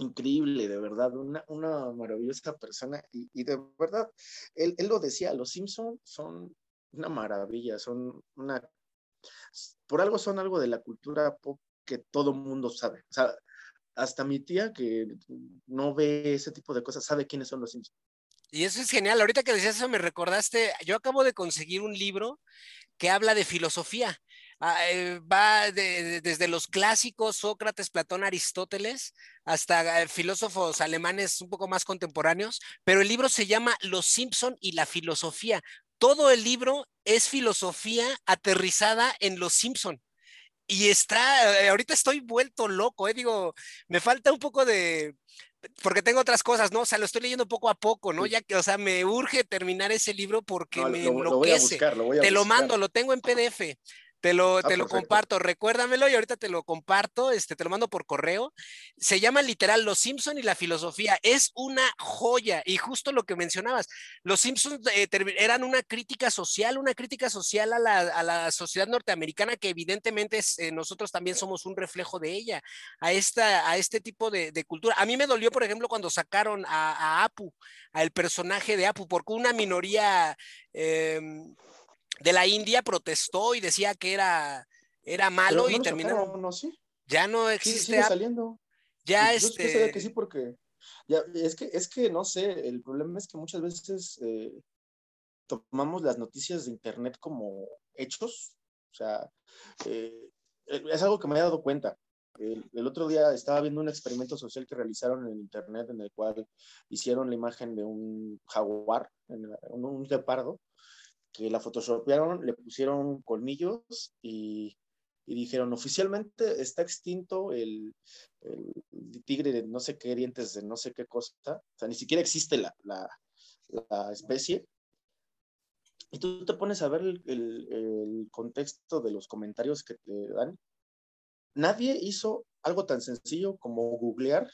increíble, de verdad, una, una maravillosa persona y, de verdad, él, él, lo decía, los Simpson son una maravilla, son una, por algo son algo de la cultura pop que todo mundo sabe, o sea, hasta mi tía que no ve ese tipo de cosas sabe quiénes son los Simpson. Y eso es genial. Ahorita que decías eso me recordaste, yo acabo de conseguir un libro que habla de filosofía. Ah, eh, va desde los clásicos, Sócrates, Platón, Aristóteles, hasta eh, filósofos alemanes un poco más contemporáneos, pero el libro se llama Los Simpson y la filosofía. Todo el libro es filosofía aterrizada en Los Simpson. Y está, eh, ahorita estoy vuelto loco, eh, digo, me falta un poco de, porque tengo otras cosas, ¿no? O sea, lo estoy leyendo poco a poco, ¿no? Ya que, o sea, me urge terminar ese libro porque me enloquece. Te lo mando, lo tengo en PDF. Te lo, ah, te lo comparto, recuérdamelo y ahorita te lo comparto, este, te lo mando por correo. Se llama literal Los Simpson y la filosofía. Es una joya y justo lo que mencionabas, Los Simpsons eh, eran una crítica social, una crítica social a la, a la sociedad norteamericana que evidentemente es, eh, nosotros también somos un reflejo de ella, a, esta, a este tipo de, de cultura. A mí me dolió, por ejemplo, cuando sacaron a, a Apu, al personaje de Apu, porque una minoría... Eh, de la India protestó y decía que era, era malo y terminó. no, sí. Ya no existe. sigue saliendo. Ya yo este. que sí porque ya, es que es que no sé, el problema es que muchas veces eh, tomamos las noticias de internet como hechos, o sea, eh, es algo que me he dado cuenta. El, otro día estaba viendo un experimento social que realizaron en internet en el cual hicieron la imagen de un jaguar, un, un guepardo, que la photoshopearon, le pusieron colmillos y, dijeron, oficialmente está extinto el, tigre de no sé qué dientes de no sé qué cosa, o sea, ni siquiera existe la, la, especie. Y tú te pones a ver el, el, contexto de los comentarios que te dan. Nadie hizo algo tan sencillo como googlear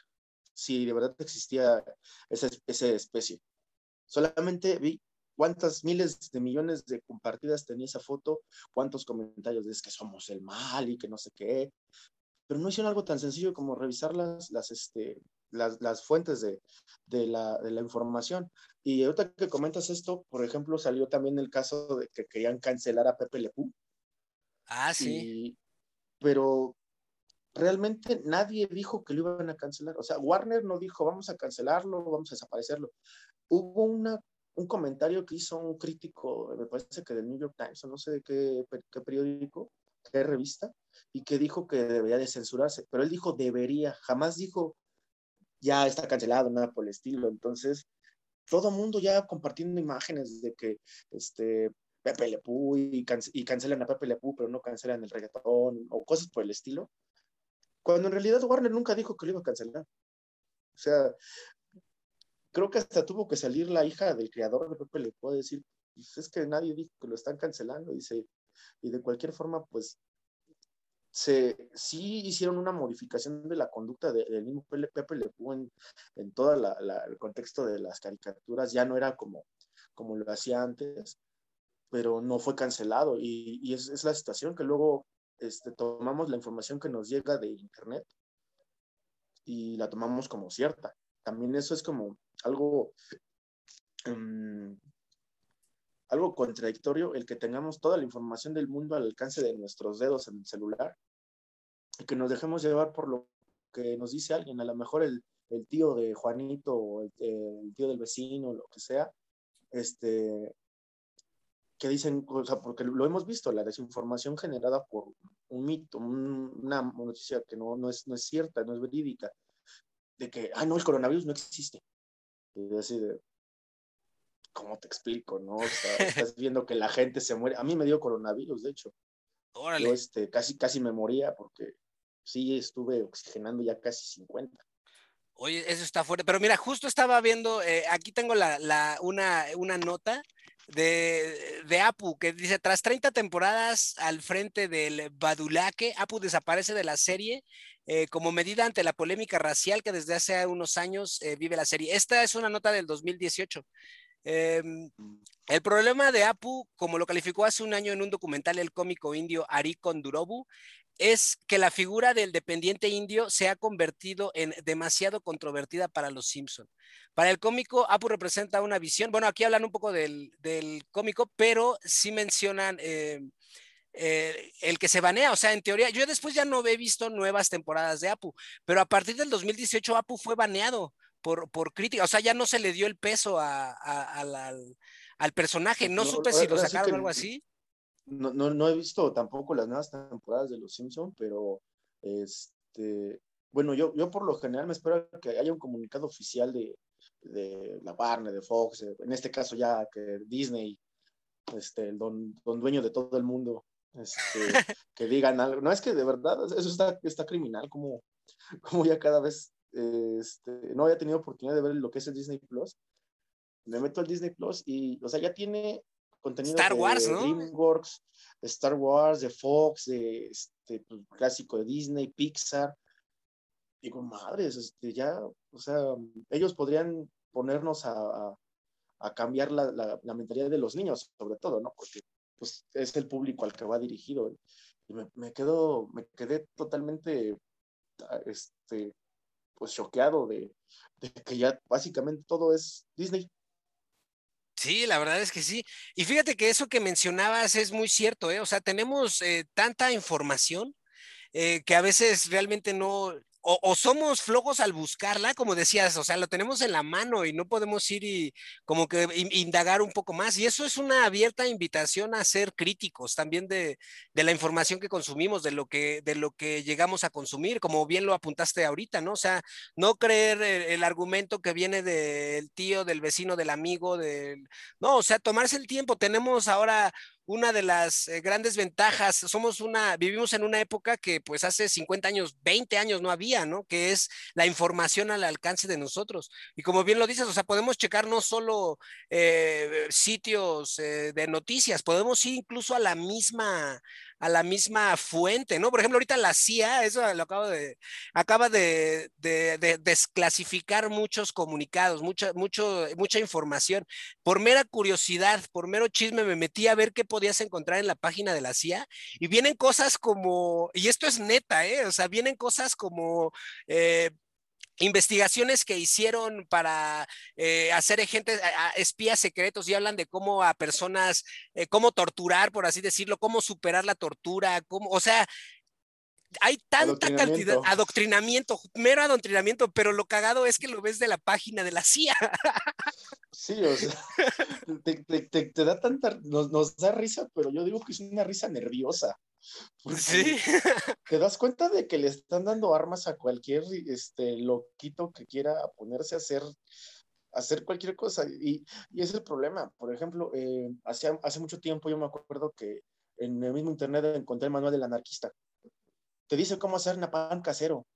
si de verdad existía esa especie. Solamente vi cuántas miles de millones de compartidas tenía esa foto, cuántos comentarios de es que somos el mal y que no sé qué, pero no hicieron algo tan sencillo como revisar las, las, este, las, las fuentes de, de, la, de, la, información. Y ahorita que comentas esto, por ejemplo, salió también el caso de que querían cancelar a Pepe Le Ah, sí. Y, pero realmente nadie dijo que lo iban a cancelar. O sea, Warner no dijo, vamos a cancelarlo, vamos a desaparecerlo. Hubo una un comentario que hizo un crítico, me parece que del New York Times, o no sé de qué, periódico, qué revista, y que dijo que debería de censurarse, pero él dijo debería, jamás dijo ya está cancelado, nada por el estilo. Entonces, todo mundo ya compartiendo imágenes de que este, Pepe Le y, y cancelan a Pepe Le pero no cancelan el reggaetón o cosas por el estilo, cuando en realidad Warner nunca dijo que lo iba a cancelar. O sea, creo que hasta tuvo que salir la hija del creador de Pepe Le puede decir, pues es que nadie dijo que lo están cancelando, dice, y de cualquier forma, pues se, sí hicieron una modificación de la conducta del mismo Pepe Le en, en todo el contexto de las caricaturas, ya no era como, como lo hacía antes, pero no fue cancelado y, y es, es, la situación que luego este, tomamos la información que nos llega de Internet y la tomamos como cierta. También eso es como algo, um, algo contradictorio, el que tengamos toda la información del mundo al alcance de nuestros dedos en el celular y que nos dejemos llevar por lo que nos dice alguien, a lo mejor el, tío de Juanito o el, tío del vecino, lo que sea, este, que dicen, o sea, porque lo hemos visto, la desinformación generada por un mito, un, una noticia que no, no, es, no es cierta, no es verídica, de que, ah, no, el coronavirus no existe. Y así de, ¿cómo te explico, no? O sea, estás viendo que la gente se muere. A mí me dio coronavirus, de hecho. Órale. Yo este, casi, casi me moría porque sí estuve oxigenando ya casi 50. Oye, eso está fuerte. Pero mira, justo estaba viendo, eh, aquí tengo la, la, una, una nota de, de, Apu, que dice, tras 30 temporadas al frente del Badulaque, Apu desaparece de la serie eh, como medida ante la polémica racial que desde hace unos años eh, vive la serie. Esta es una nota del 2018. Eh, el problema de Apu, como lo calificó hace un año en un documental el cómico indio Ari Kondurobu, es que la figura del dependiente indio se ha convertido en demasiado controvertida para los Simpson. Para el cómico, Apu representa una visión, bueno, aquí hablan un poco del, del cómico, pero sí mencionan eh, el que se banea, o sea, en teoría, yo después ya no he visto nuevas temporadas de Apu, pero a partir del 2018 Apu fue baneado por, por crítica, o sea, ya no se le dio el peso a, a, a la, al, al, personaje, no, no supe si lo sacaron o algo así. no, no, no, he visto tampoco las nuevas temporadas de Los Simpson, pero este, bueno, yo, yo por lo general me espero que haya un comunicado oficial de, de la Warner, de Fox, en este caso ya que Disney, este, el don, don dueño de todo el mundo, este, que digan algo. No es que de verdad, eso está, está criminal, como, como ya cada vez este, no había tenido oportunidad de ver lo que es el Disney Plus. Me meto al Disney Plus y, o sea, ya tiene contenido Star de Wars, ¿no? DreamWorks, de Star Wars, de Fox, de este pues, clásico de Disney, Pixar. Digo, madres, este, ya, o sea, ellos podrían ponernos a, a, a cambiar la, la, la, mentalidad de los niños, sobre todo, ¿no? Porque pues, es el público al que va dirigido. Y me, quedo, me quedé totalmente, este, pues choqueado de, de que ya básicamente todo es Disney. Sí, la verdad es que sí. Y fíjate que eso que mencionabas es muy cierto, ¿eh? O sea, tenemos eh, tanta información eh, que a veces realmente no, o, somos flojos al buscarla, como decías, o sea, lo tenemos en la mano y no podemos ir y como que indagar un poco más. Y eso es una abierta invitación a ser críticos también de, de la información que consumimos, de lo que, de lo que llegamos a consumir, como bien lo apuntaste ahorita, ¿no? O sea, no creer el, el argumento que viene del tío, del vecino, del amigo, del... No, o sea, tomarse el tiempo. Tenemos ahora una de las eh, grandes ventajas, somos una, vivimos en una época que pues hace 50 años, 20 años no había, ¿no? Que es la información al alcance de nosotros. Y como bien lo dices, o sea, podemos checar no solo eh, sitios eh, de noticias, podemos ir incluso a la misma, a la misma fuente, ¿no? Por ejemplo, ahorita la CIA, eso lo acabo de, acaba de, de, de desclasificar muchos comunicados, mucha, mucha información. Por mera curiosidad, por mero chisme, me metí a ver qué podías encontrar en la página de la CIA y vienen cosas como, y esto es neta, ¿eh? O sea, vienen cosas como... Eh, investigaciones que hicieron para eh, hacer agentes, a, espías secretos y hablan de cómo a personas, eh, cómo torturar, por así decirlo, cómo superar la tortura, cómo, o sea, hay tanta cantidad, adoctrinamiento, mero adoctrinamiento, pero lo cagado es que lo ves de la página de la CIA. Sí, o sea, te, te, te, te da tanta, nos, nos, da risa, pero yo digo que es una risa nerviosa. Sí. Te das cuenta de que le están dando armas a cualquier este, loquito que quiera ponerse a hacer, hacer cualquier cosa. Y, y es el problema. Por ejemplo, eh, hace, hace mucho tiempo yo me acuerdo que en el mismo internet encontré el manual del anarquista. Te dice cómo hacer napalm casero.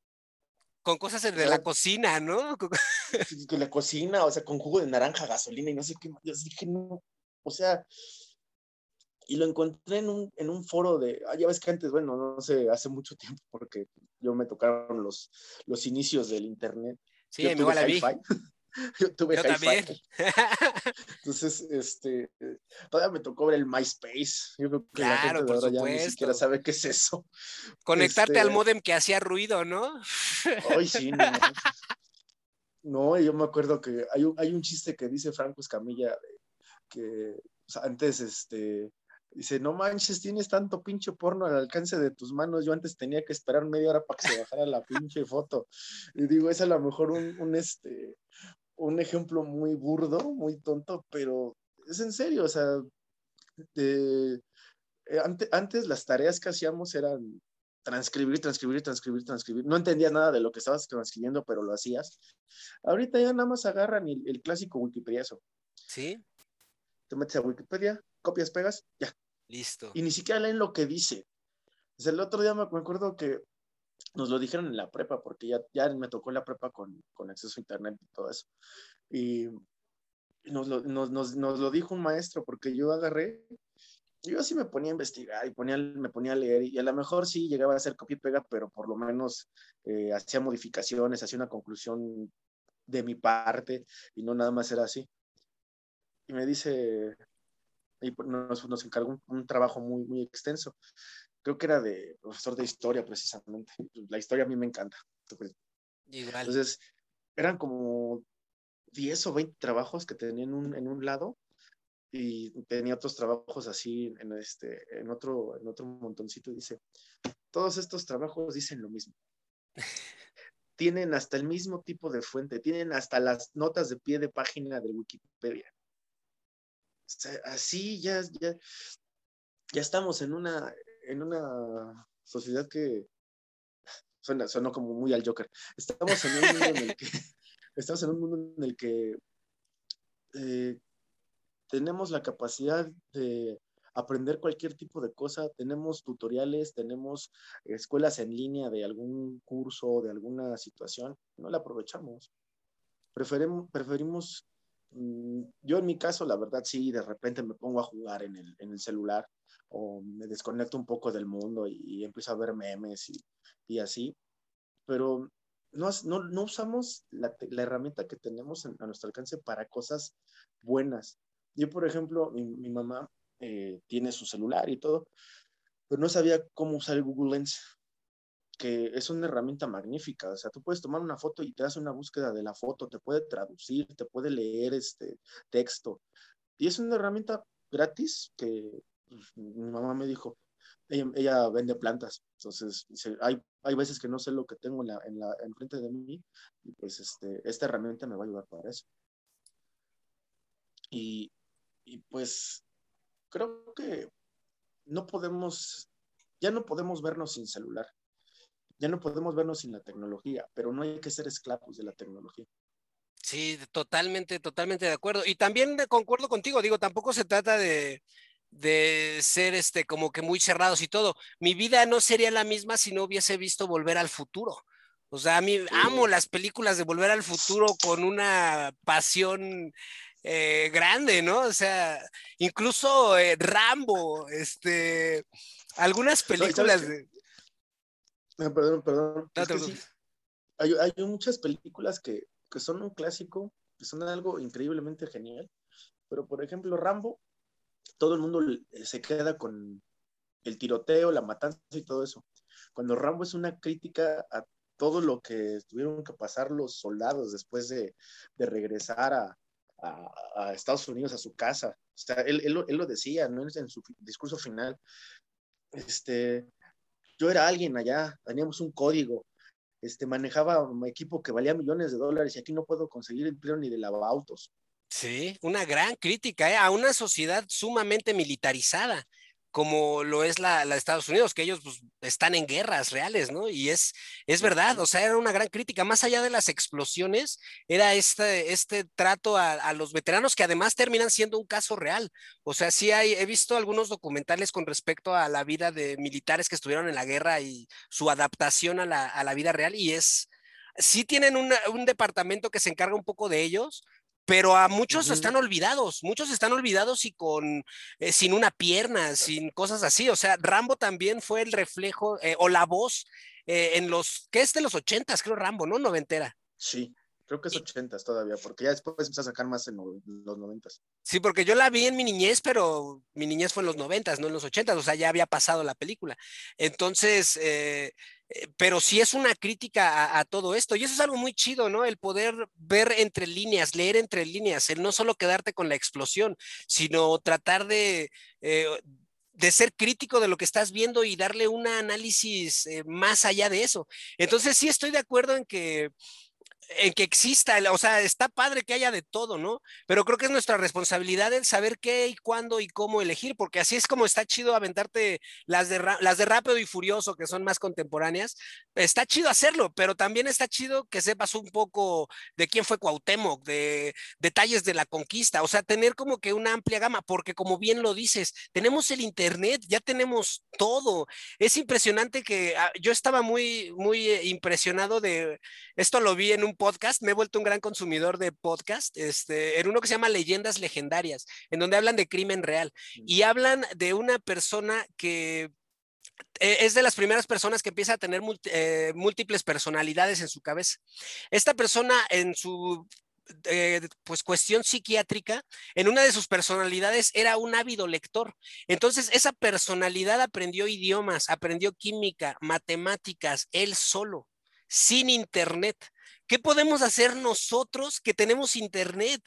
Con cosas de la cocina, ¿no? Con la cocina, o sea, con jugo de naranja, gasolina y no sé qué. Yo dije, no, o sea, y lo encontré en un, en un foro de, ah, ya ves que antes, bueno, no sé, hace mucho tiempo, porque yo me tocaron los, los inicios del internet. Sí, yo igual a mí. Yo tuve Yo también. Entonces, este, todavía me tocó ver el MySpace. Yo creo que la Claro, gente de por ahora ya ni siquiera sabe qué es eso. Conectarte al Este- módem que hacía ruido, ¿no? Ay, sí, no. No, yo me acuerdo que hay un, hay un chiste que dice Franco Escamilla de que o sea, antes, este, dice, no manches, tienes tanto pinche porno al alcance de tus manos. Yo antes tenía que esperar media hora para que se bajara la pinche foto. Y digo, es a lo mejor un, un, este, un ejemplo muy burdo, muy tonto, pero es en serio, o sea, de- eh, ante- antes las tareas que hacíamos eran transcribir, transcribir, transcribir, transcribir. No entendías nada de lo que estabas transcribiendo, pero lo hacías. Ahorita ya nada más agarran el, el clásico Wikipediazo. Sí, Te metes a Wikipedia, copias, pegas, ya. listo. Y ni siquiera leen lo que dice. Sea, el otro día me me acuerdo que nos lo dijeron en la prepa, porque ya, ya me tocó la prepa con, con acceso a internet y todo eso. Y nos lo, nos, nos, nos lo dijo un maestro, porque yo agarré, yo así me ponía a investigar y ponía, me ponía a leer, y a lo mejor sí llegaba a hacer copia y pega, pero por lo menos eh, hacía modificaciones, hacía una conclusión de mi parte, y no nada más era así. Y me dice, y pues, nos, nos encargó un, un trabajo muy, muy extenso creo que era de profesor de historia precisamente. La historia a mí me encanta. Igual. Entonces, eran como 10 o 20 trabajos que tenía en un, en un lado y tenía otros trabajos así en, este, en, otro, en otro montoncito. Dice, todos estos trabajos dicen lo mismo. tienen hasta el mismo tipo de fuente, tienen hasta las notas de pie de página de Wikipedia. O sea, así ya, ya, ya estamos en una, en una sociedad que suena, suena como muy al Joker. Estamos en un mundo en el que, estamos en un mundo en el que eh, tenemos la capacidad de aprender cualquier tipo de cosa, tenemos tutoriales, tenemos escuelas en línea de algún curso, de alguna situación, no la aprovechamos. Preferimos, preferimos mm, yo en mi caso, la verdad, sí, de repente me pongo a jugar en el, en el celular o me desconecto un poco del mundo y, empiezo a ver memes y, y así, pero no, no, usamos la, herramienta que tenemos en, a nuestro alcance para cosas buenas. Yo, por ejemplo, mi, mamá eh, tiene su celular y todo, pero no sabía cómo usar el Google Lens, que es una herramienta magnífica. O sea, tú puedes tomar una foto y te hace una búsqueda de la foto, te puede traducir, te puede leer este texto. Y es una herramienta gratis que mi mamá me dijo, ella, vende plantas, entonces hay, hay veces que no sé lo que tengo en la, en la en frente de mí y pues este, esta herramienta me va a ayudar para eso. Y, y pues creo que no podemos, ya no podemos vernos sin celular, ya no podemos vernos sin la tecnología, pero no hay que ser esclavos de la tecnología. Sí, totalmente, totalmente de acuerdo. Y también concuerdo contigo, digo, tampoco se trata de, de ser este como que muy cerrados y todo. Mi vida no sería la misma si no hubiese visto Volver al Futuro. O sea, a mí amo las películas de Volver al Futuro con una pasión eh, grande, ¿no? O sea, incluso eh, Rambo, este, algunas películas de... No, perdón, perdón. No, sí, hay, hay, muchas películas que, que son un clásico, que son algo increíblemente genial, pero por ejemplo, Rambo, todo el mundo se queda con el tiroteo, la matanza y todo eso. Cuando Rambo es una crítica a todo lo que tuvieron que pasar los soldados después de, regresar a, Estados Unidos, a su casa. Él, lo decía, ¿no? En su discurso final. Este, yo era alguien allá, teníamos un código, este, manejaba un equipo que valía millones de dólares y aquí no puedo conseguir empleo ni de lavautos. Sí, una gran crítica ¿eh? a una sociedad sumamente militarizada como lo es la, la Estados Unidos, que ellos pues, están en guerras reales, ¿no? Y es, es verdad, o sea, era una gran crítica. Más allá de las explosiones, era este, este trato a, a, los veteranos que además terminan siendo un caso real. O sea, sí hay, he visto algunos documentales con respecto a la vida de militares que estuvieron en la guerra y su adaptación a la, a la vida real, y es, sí tienen una, un departamento que se encarga un poco de ellos, pero a muchos uh -huh. están olvidados, muchos están olvidados y con eh, sin una pierna, sin cosas así. O sea, Rambo también fue el reflejo eh, o la voz eh, en los, ¿qué es de los ochentas? Creo Rambo, ¿no? Noventera. Sí. Creo que es 80 todavía, porque ya después empezó a sacar más en los 90. Sí, porque yo la vi en mi niñez, pero mi niñez fue en los 90, no en los 80, o sea, ya había pasado la película. Entonces, eh, pero sí es una crítica a, todo esto, y eso es algo muy chido, ¿no? El poder ver entre líneas, leer entre líneas, el no solo quedarte con la explosión, sino tratar de... Eh, de ser crítico de lo que estás viendo y darle un análisis más allá de eso. Entonces sí estoy de acuerdo en que en que exista, o sea, está padre que haya de todo, ¿no? Pero creo que es nuestra responsabilidad el saber qué y cuándo y cómo elegir, porque así es como está chido aventarte las de, las de Rápido y Furioso, que son más contemporáneas. Está chido hacerlo, pero también está chido que sepas un poco de quién fue Cuauhtémoc, de detalles de la conquista, o sea, tener como que una amplia gama, porque como bien lo dices, tenemos el Internet, ya tenemos todo. Es impresionante que ah, yo estaba muy, muy eh, impresionado de, esto lo vi en un podcast, me he vuelto un gran consumidor de podcast, este, en uno que se llama Leyendas Legendarias, en donde hablan de crimen real y hablan de una persona que eh, es de las primeras personas que empieza a tener eh, múltiples personalidades en su cabeza. Esta persona en su eh, pues cuestión psiquiátrica, en una de sus personalidades era un ávido lector. Entonces, esa personalidad aprendió idiomas, aprendió química, matemáticas, él solo, sin internet. ¿Qué podemos hacer nosotros que tenemos internet?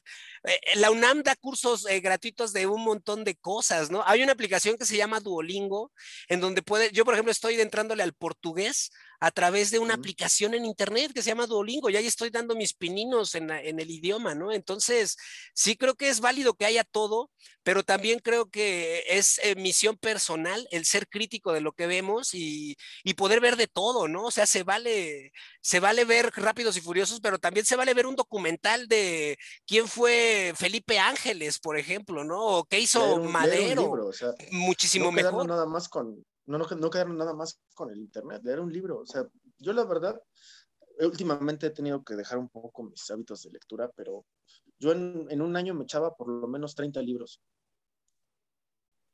Eh, eh, la UNAM da cursos eh, gratuitos de un montón de cosas, ¿no? Hay una aplicación que se llama Duolingo, en donde puede, yo por ejemplo estoy entrándole al portugués a través de una aplicación en internet que se llama Duolingo. Y ahí estoy dando mis pininos en, el idioma, ¿no? Entonces, sí creo que es válido que haya todo, pero también creo que es eh, misión personal el ser crítico de lo que vemos y, poder ver de todo, ¿no? O sea, se vale, se vale ver Rápidos y Furiosos, pero también se vale ver un documental de quién fue Felipe Ángeles, por ejemplo, ¿no? O qué hizo Madero. Muchísimo mejor. Nada más con, no, no, no quedaron nada más con el internet, leer un libro. O sea, yo la verdad, últimamente he tenido que dejar un poco mis hábitos de lectura, pero yo en, en un año me echaba por lo menos 30 libros.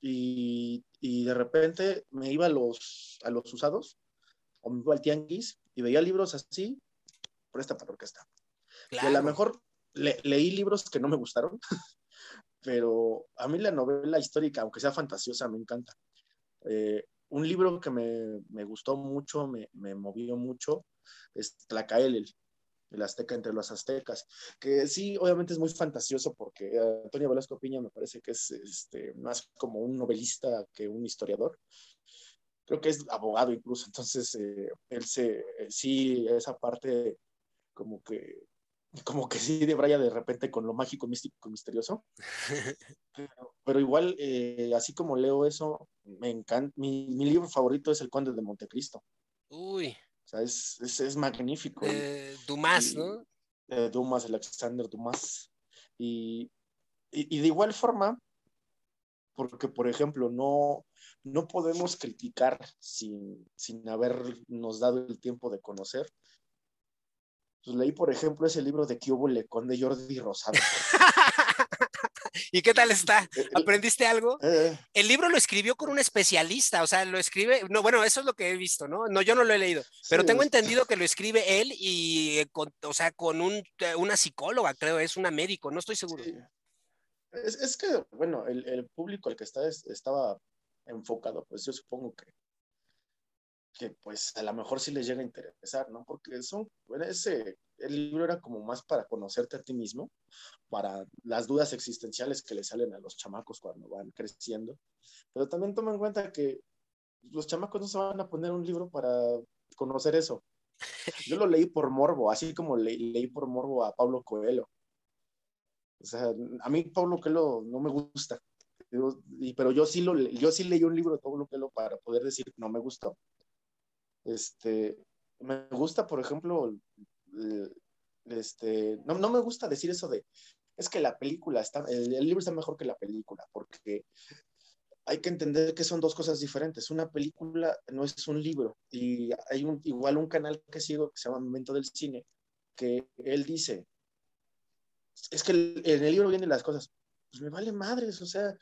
Y, y, de repente me iba a los, a los usados, o me iba al tianguis, y veía libros así, presta para orquesta. Claro. Y a lo mejor leí libros que no me gustaron, pero a mí la novela histórica, aunque sea fantasiosa, me encanta. Eh, un libro que me, me gustó mucho, me, me, movió mucho, es Tlacael, el, azteca entre los aztecas, que sí, obviamente es muy fantasioso porque Antonio Velasco Piña me parece que es este, más como un novelista que un historiador. Creo que es abogado incluso, entonces eh, él se, sí, esa parte como que como que sí de Braya de repente con lo mágico, místico, misterioso. Pero, igual, eh, así como leo eso, me encanta. Mi, mi, libro favorito es El Conde de Montecristo. Uy. O sea, es, es, es magnífico. Eh, Dumas, ¿no? Eh, Dumas, Alexander Dumas. Y, y, y, de igual forma, porque, por ejemplo, no, no podemos criticar sin, sin habernos dado el tiempo de conocer pues leí, por ejemplo, ese libro de Cubo Le de Jordi Rosado. ¿Y qué tal está? Eh, eh, ¿Aprendiste algo? Eh, el libro lo escribió con un especialista, o sea, lo escribe, no, bueno, eso es lo que he visto, ¿no? No, yo no lo he leído, pero tengo entendido que lo escribe él y, con, o sea, con un, una psicóloga, creo, es una médico, no estoy seguro. Es, es, que, bueno, el, el, público al que está, estaba enfocado, pues yo supongo que que pues a lo mejor sí les llega a interesar, ¿no? Porque son, ese, el libro era como más para conocerte a ti mismo, para las dudas existenciales que le salen a los chamacos cuando van creciendo, pero también toma en cuenta que los chamacos no se van a poner un libro para conocer eso. Yo lo leí por morbo, así como leí por morbo a Pablo Coelho. O sea, a mí Pablo Coelho no me gusta, pero yo sí, lo, yo sí leí un libro de Pablo Coelho para poder decir no me gustó. Este, me gusta, por ejemplo, este, no, no me gusta decir eso de, es que la película está, el, libro está mejor que la película, porque hay que entender que son dos cosas diferentes. Una película no es un libro, y hay un, igual un canal que sigo que se llama Momento del Cine, que él dice, es que en el libro vienen las cosas, pues me vale madres, o sea,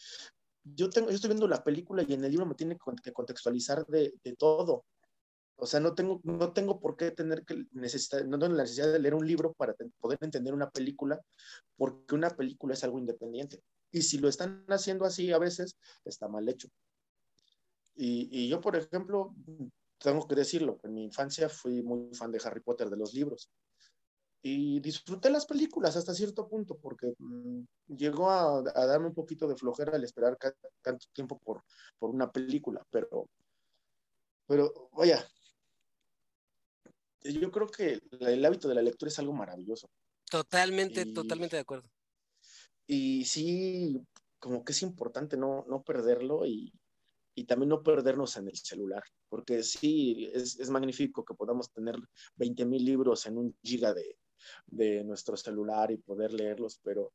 yo, tengo, yo estoy viendo la película y en el libro me tiene que contextualizar de todo O sea, no tengo, no tengo por qué tener que necesitar, no tengo la necesidad de leer un libro para poder entender una película, porque una película es algo independiente. Y si lo están haciendo así a veces, está mal hecho. Y, y yo, por ejemplo, tengo que decirlo, en mi infancia fui muy fan de Harry Potter, de los libros. Y disfruté las películas hasta cierto punto, porque mm, llegó a, a, darme un poquito de flojera al esperar tanto tiempo por, por una película, pero, pero vaya, yo creo que el hábito de la lectura es algo maravilloso. Totalmente, y, totalmente de acuerdo. Y sí, como que es importante no, no perderlo y, y también no perdernos en el celular, porque sí, es, es magnífico que podamos tener 20 mil libros en un giga de, de, nuestro celular y poder leerlos, pero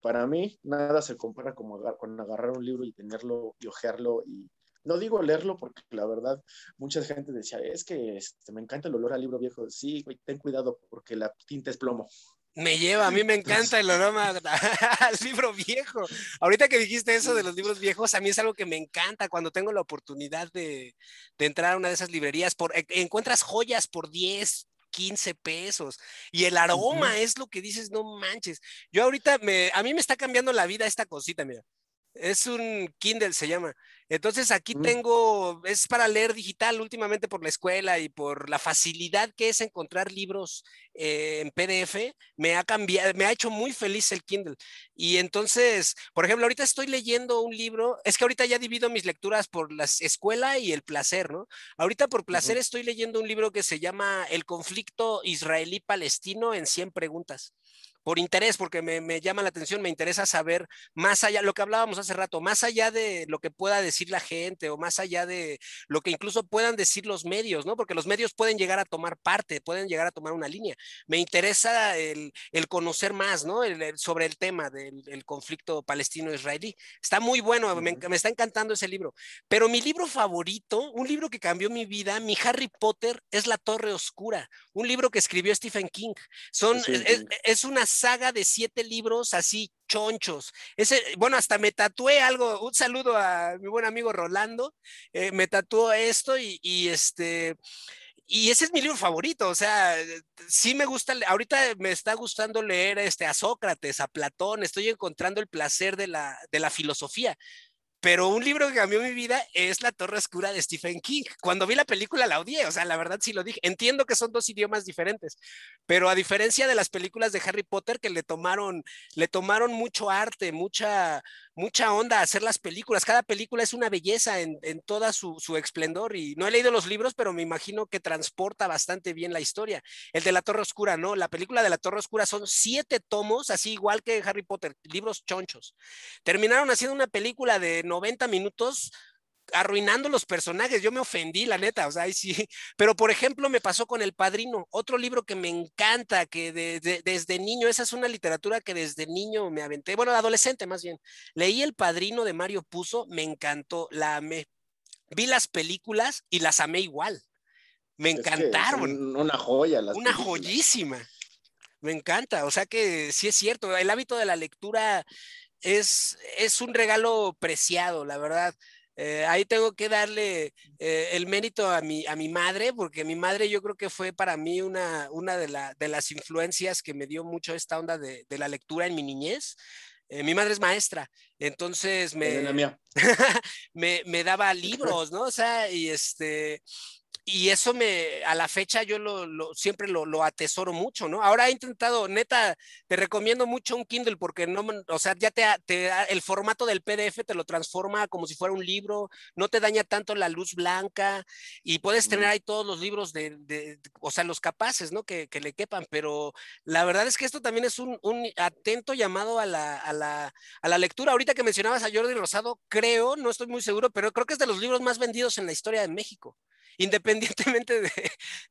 para mí nada se compara como agar con agarrar un libro y tenerlo y ojearlo y no digo leerlo porque la verdad mucha gente decía, es que este, me encanta el olor al libro viejo. Sí, ten cuidado porque la tinta es plomo. Me lleva, a mí me encanta el aroma al libro viejo. Ahorita que dijiste eso de los libros viejos, a mí es algo que me encanta cuando tengo la oportunidad de, de entrar a una de esas librerías. Por, e, encuentras joyas por 10, 15 pesos. Y el aroma uh -huh. es lo que dices, no manches. Yo ahorita, me, a mí me está cambiando la vida esta cosita, mira. Es un Kindle, se llama. Entonces aquí mm. tengo, es para leer digital últimamente por la escuela y por la facilidad que es encontrar libros eh, en PDF, me ha cambiado, me ha hecho muy feliz el Kindle. Y entonces, por ejemplo, ahorita estoy leyendo un libro, es que ahorita ya divido mis lecturas por la escuela y el placer, ¿no? Ahorita por placer estoy leyendo un libro que se llama El conflicto israelí-palestino en 100 preguntas por interés, porque me, me, llama la atención, me interesa saber más allá, lo que hablábamos hace rato, más allá de lo que pueda decir la gente o más allá de lo que incluso puedan decir los medios, ¿no? Porque los medios pueden llegar a tomar parte, pueden llegar a tomar una línea. Me interesa el, el conocer más, ¿no? El, el, sobre el tema del el conflicto palestino-israelí. Está muy bueno, me, me está encantando ese libro. Pero mi libro favorito, un libro que cambió mi vida, mi Harry Potter, es La Torre Oscura, un libro que escribió Stephen King. Son, sí, sí. Es, es una saga de siete libros así chonchos. Ese, bueno, hasta me tatué algo, un saludo a mi buen amigo Rolando, eh, me tatuó esto y, y este, y ese es mi libro favorito, o sea, sí me gusta, ahorita me está gustando leer este, a Sócrates, a Platón, estoy encontrando el placer de la, de la filosofía. Pero un libro que cambió mi vida es La Torre Oscura de Stephen King. Cuando vi la película la odié, o sea, la verdad sí lo dije. Entiendo que son dos idiomas diferentes, pero a diferencia de las películas de Harry Potter que le tomaron, le tomaron mucho arte, mucha, mucha onda hacer las películas. Cada película es una belleza en, en toda su, su, esplendor y no he leído los libros, pero me imagino que transporta bastante bien la historia. El de La Torre Oscura, ¿no? La película de La Torre Oscura son siete tomos, así igual que Harry Potter, libros chonchos. Terminaron haciendo una película de 90 minutos arruinando los personajes. Yo me ofendí, la neta, o sea, ahí sí. Pero, por ejemplo, me pasó con El Padrino, otro libro que me encanta, que de, de, desde niño, esa es una literatura que desde niño me aventé, bueno, adolescente más bien. Leí El Padrino de Mario Puzo, me encantó, la amé. Vi las películas y las amé igual. Me es encantaron. una joya. Las una películas. joyísima. Me encanta, o sea que sí es cierto, el hábito de la lectura es, es un regalo preciado, la verdad. Eh, ahí tengo que darle eh, el mérito a mi, a mi madre, porque mi madre yo creo que fue para mí una, una de, la, de las influencias que me dio mucho esta onda de, de la lectura en mi niñez. Eh, mi madre es maestra, entonces me, me, me, daba libros, ¿no? O sea, y este, y eso me, a la fecha yo lo, lo siempre lo, lo, atesoro mucho, ¿no? Ahora he intentado, neta, te recomiendo mucho un Kindle porque no, o sea, ya te, te, el formato del PDF te lo transforma como si fuera un libro, no te daña tanto la luz blanca y puedes tener ahí todos los libros de, de, de o sea, los capaces, ¿no? Que, que, le quepan, pero la verdad es que esto también es un, un atento llamado a la, a, la, a la lectura. Ahorita que mencionabas a Jordi Rosado, creo, no estoy muy seguro, pero creo que es de los libros más vendidos en la historia de México independientemente de,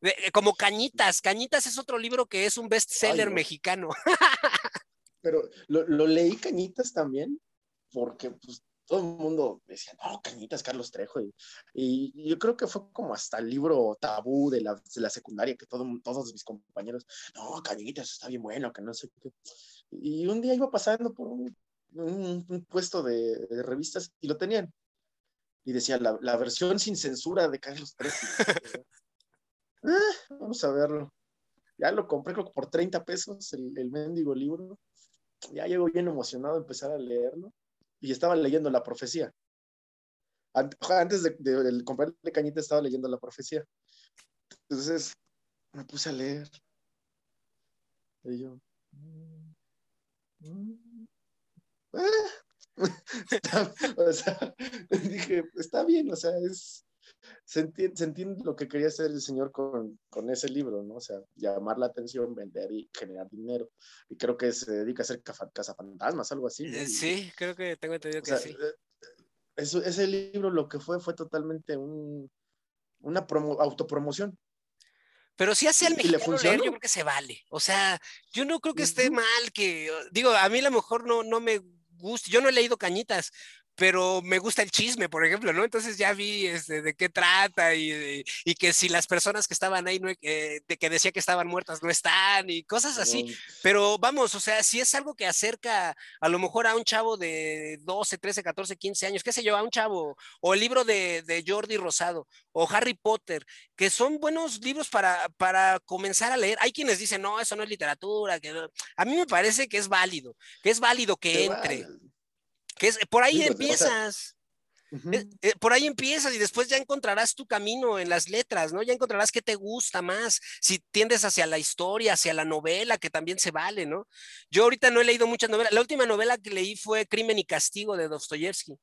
de, como Cañitas. Cañitas es otro libro que es un bestseller no. mexicano. Pero lo, lo, leí Cañitas también, porque pues, todo el mundo decía, no, Cañitas, Carlos Trejo. Y, y, yo creo que fue como hasta el libro tabú de la, de la secundaria, que todo, todos mis compañeros, no, Cañitas está bien bueno, que no sé qué. Y un día iba pasando por un, un, un puesto de, de revistas y lo tenían y decía la, la, versión sin censura de Carlos Trejo. ah, vamos a verlo. Ya lo compré creo por 30 pesos el, el mendigo libro. Ya llego bien emocionado a empezar a leerlo y estaba leyendo la profecía. Antes de, de, de cañita estaba leyendo la profecía. Entonces me puse a leer. Y yo. Mm, ah". o sea, dije, está bien, o sea, es, se entiende, lo que quería hacer el señor con, con, ese libro, ¿no? O sea, llamar la atención, vender y generar dinero. Y creo que se dedica a hacer cazafantasmas, algo así. Eh, sí, creo que tengo entendido que sí. Eh, eso, ese libro lo que fue fue totalmente un, una autopromoción. Pero si hace al mexicano leer, yo creo que se vale. O sea, yo no creo que esté mal que, digo, a mí a lo mejor no, no me yo no he leído Cañitas, pero me gusta el chisme, por ejemplo, ¿no? Entonces ya vi este, de qué trata y, y, que si las personas que estaban ahí, no, eh, de que decía que estaban muertas, no están y cosas así. Pero vamos, o sea, si es algo que acerca a lo mejor a un chavo de 12, 13, 14, 15 años, qué sé yo, a un chavo, o el libro de, de Jordi Rosado, o Harry Potter, que son buenos libros para, para comenzar a leer. Hay quienes dicen, no, eso no es literatura, que a mí me parece que es válido, que es válido que entre por ahí empiezas. Eh, eh, por ahí empiezas y después ya encontrarás tu camino en las letras, ¿no? Ya encontrarás qué te gusta más, si tiendes hacia la historia, hacia la novela, que también se vale, ¿no? Yo ahorita no he leído muchas novelas. La última novela que leí fue Crimen y Castigo de Dostoyevsky.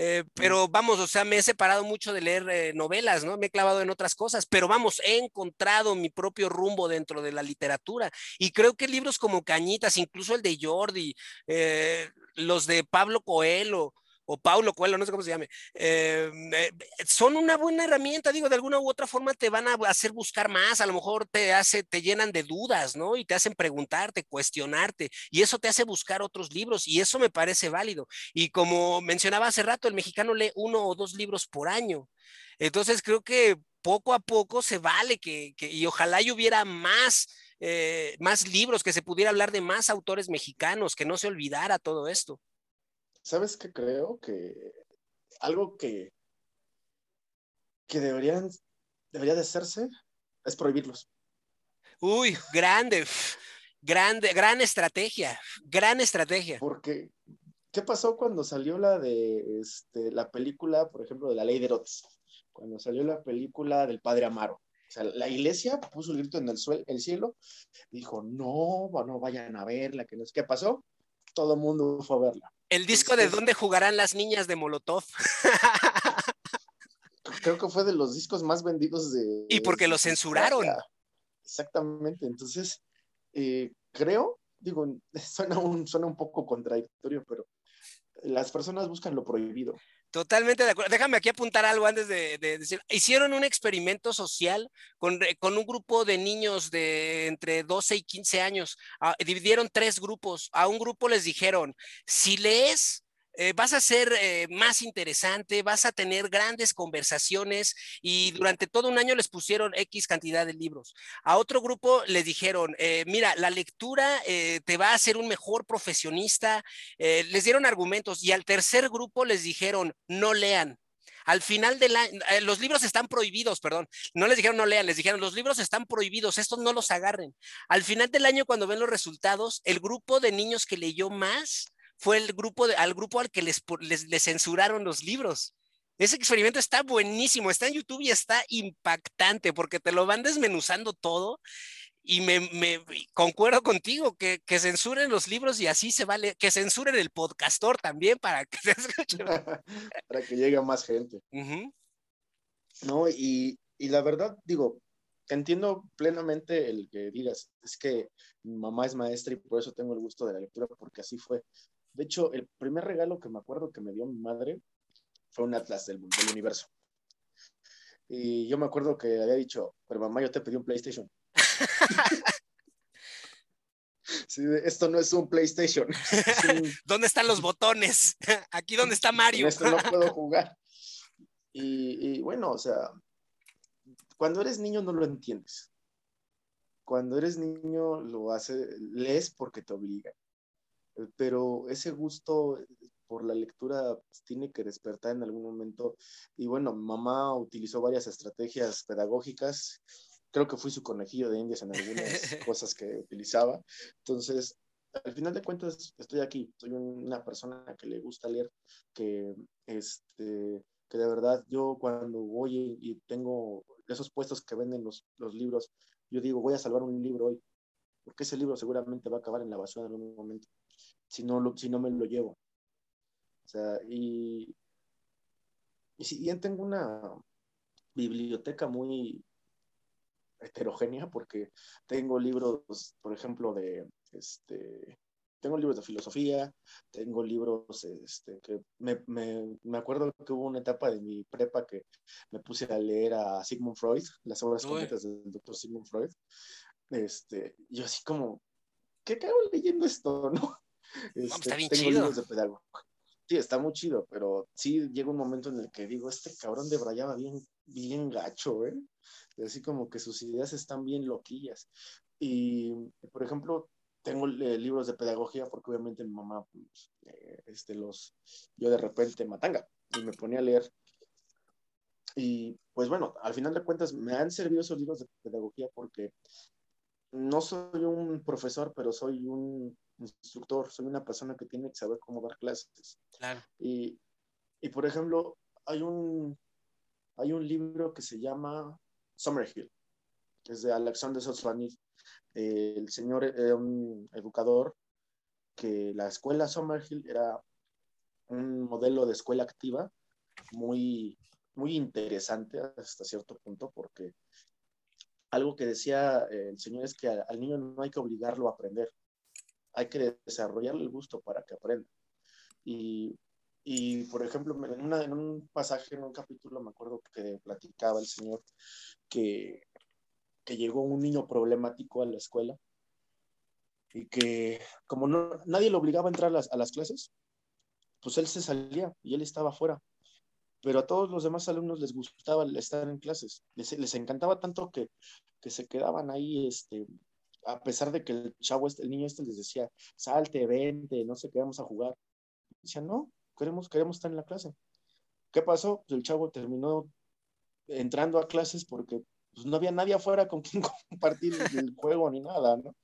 Eh, pero vamos, o sea, me he separado mucho de leer novelas, ¿no? Me he clavado en otras cosas, pero vamos, he encontrado mi propio rumbo dentro de la literatura. Y creo que libros como Cañitas, incluso el de Jordi, los de Pablo Coelho o Paulo Coelho, no sé cómo se llame, eh, eh, son una buena herramienta, digo, de alguna u otra forma te van a hacer buscar más, a lo mejor te hace, te llenan de dudas, ¿no? Y te hacen preguntarte, cuestionarte, y eso te hace buscar otros libros, y eso me parece válido. Y como mencionaba hace rato, el mexicano lee uno o dos libros por año. Entonces creo que poco a poco se vale que, y ojalá hubiera más eh, más libros, que se pudiera hablar de más autores mexicanos, que no se olvidara todo esto. ¿Sabes qué creo? Que algo que, que deberían, debería de hacerse es prohibirlos. Uy, grande, grande, gran estrategia, gran estrategia. Porque, ¿qué pasó cuando salió la de este, la película, por ejemplo, de la ley de Herodes? Cuando salió la película del padre Amaro. O sea, la iglesia puso el grito en el, suelo, el cielo, dijo, no, no vayan a verla, que no sé qué pasó. Todo el mundo fue a verla. El disco de dónde jugarán las niñas de Molotov. Creo que fue de los discos más vendidos de... Y porque lo censuraron. Exactamente, entonces, eh, creo, digo, suena un, suena un poco contradictorio, pero las personas buscan lo prohibido. Totalmente de acuerdo. Déjame aquí apuntar algo antes de, decir. Hicieron un experimento social con, con, un grupo de niños de entre 12 y 15 años. Ah, dividieron tres grupos. A un grupo les dijeron, si lees eh, vas a ser eh, más interesante, vas a tener grandes conversaciones y durante todo un año les pusieron X cantidad de libros. A otro grupo les dijeron, eh, mira, la lectura te va a hacer un mejor profesionista, les dieron argumentos y al tercer grupo les dijeron, no lean. Al final del año, los libros están prohibidos, perdón. No les dijeron no lean, les dijeron los libros están prohibidos, estos no los agarren. Al final del año, cuando ven los resultados, el grupo de niños que leyó más fue el grupo al grupo al que les, les, censuraron los libros. Ese experimento está buenísimo, está en YouTube y está impactante porque te lo van desmenuzando todo y me, concuerdo contigo que, que, censuren los libros y así se vale, que censuren el podcastor también para que se escuche. para que llegue a más gente. No, y, y, la verdad, digo, entiendo plenamente el que digas, es que mi mamá es maestra y por eso tengo el gusto de la lectura, porque así fue. De hecho, el primer regalo que me acuerdo que me dio mi madre fue un atlas del, universo. Y yo me acuerdo que había dicho, pero mamá, yo te pedí un PlayStation. esto no es un PlayStation. ¿Dónde están los botones? Aquí donde está Mario. esto no puedo jugar. Y, y, bueno, o sea, cuando eres niño no lo entiendes. Cuando eres niño lo haces, lees porque te obligan pero ese gusto por la lectura pues, tiene que despertar en algún momento. Y bueno, mamá utilizó varias estrategias pedagógicas creo que fui su conejillo de indias en algunas cosas que utilizaba. Entonces, al final de cuentas, estoy aquí. Soy una persona que le gusta leer, que, este, que de verdad yo cuando voy y tengo esos puestos que venden los, los libros, yo digo, voy a salvar un libro hoy, porque ese libro seguramente va a acabar en la basura en algún momento, si no, lo, si no me lo llevo. O sea, y, y si bien tengo una biblioteca muy heterogénea, porque tengo libros, por ejemplo, de, este, tengo libros de filosofía, tengo libros, este, que me, me, me, acuerdo que hubo una etapa de mi prepa que me puse a leer a Sigmund Freud, las obras completas del doctor Sigmund Freud. Este, yo así como, ¿qué acabo leyendo esto, no? Este, está bien tengo chido. libros de pedagogía. Sí, está muy chido, pero sí llega un momento en el que digo, este cabrón de Brayaba bien, bien gacho, ¿eh? Así como que sus ideas están bien loquillas. Y, por ejemplo, tengo eh, libros de pedagogía porque obviamente mi mamá, pues, eh, este, los, yo de repente matanga y me ponía a leer. Y pues bueno, al final de cuentas me han servido esos libros de pedagogía porque no soy un profesor, pero soy un instructor, soy una persona que tiene que saber cómo dar clases. Claro. Y, y por ejemplo, hay un, hay un libro que se llama Summerhill, que es de Alexander Solzhenitsyn el señor era un educador que la escuela Summerhill era un modelo de escuela activa muy, muy interesante hasta cierto punto porque algo que decía el señor es que al niño no hay que obligarlo a aprender, hay que desarrollarle el gusto para que aprenda. Y, y por ejemplo, en, una, en un pasaje, en un capítulo, me acuerdo que platicaba el señor que que llegó un niño problemático a la escuela y que como no, nadie lo obligaba a entrar a las, a las clases, pues él se salía y él estaba afuera. Pero a todos los demás alumnos les gustaba estar en clases, les, les encantaba tanto que, que, se quedaban ahí, este, a pesar de que el chavo, este, el niño este les decía, salte, vente, no sé qué, vamos a jugar. Decían, no, queremos, queremos estar en la clase. ¿Qué pasó? Pues el chavo terminó entrando a clases porque pues no había nadie afuera con quien compartir el juego ni nada, ¿no?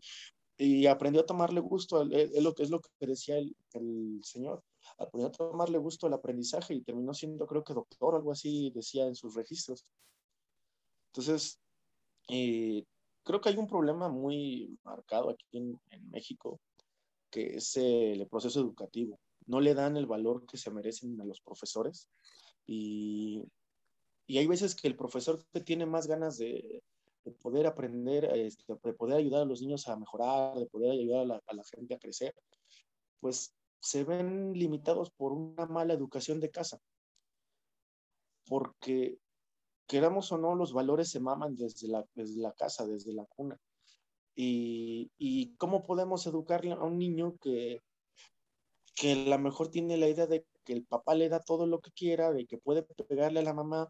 Y aprendió a tomarle gusto, es lo que es lo que decía el, el, señor, aprendió a tomarle gusto al aprendizaje y terminó siendo, creo que doctor o algo así, decía en sus registros. Entonces, eh, creo que hay un problema muy marcado aquí en, en México, que es el proceso educativo. No le dan el valor que se merecen a los profesores y y hay veces que el profesor que tiene más ganas de, de poder aprender, este, de poder ayudar a los niños a mejorar, de poder ayudar a la, a la, gente a crecer, pues se ven limitados por una mala educación de casa. Porque, queramos o no, los valores se maman desde la, desde la casa, desde la cuna. Y, y cómo podemos educarle a un niño que, que a lo mejor tiene la idea de que el papá le da todo lo que quiera, de que puede pegarle a la mamá.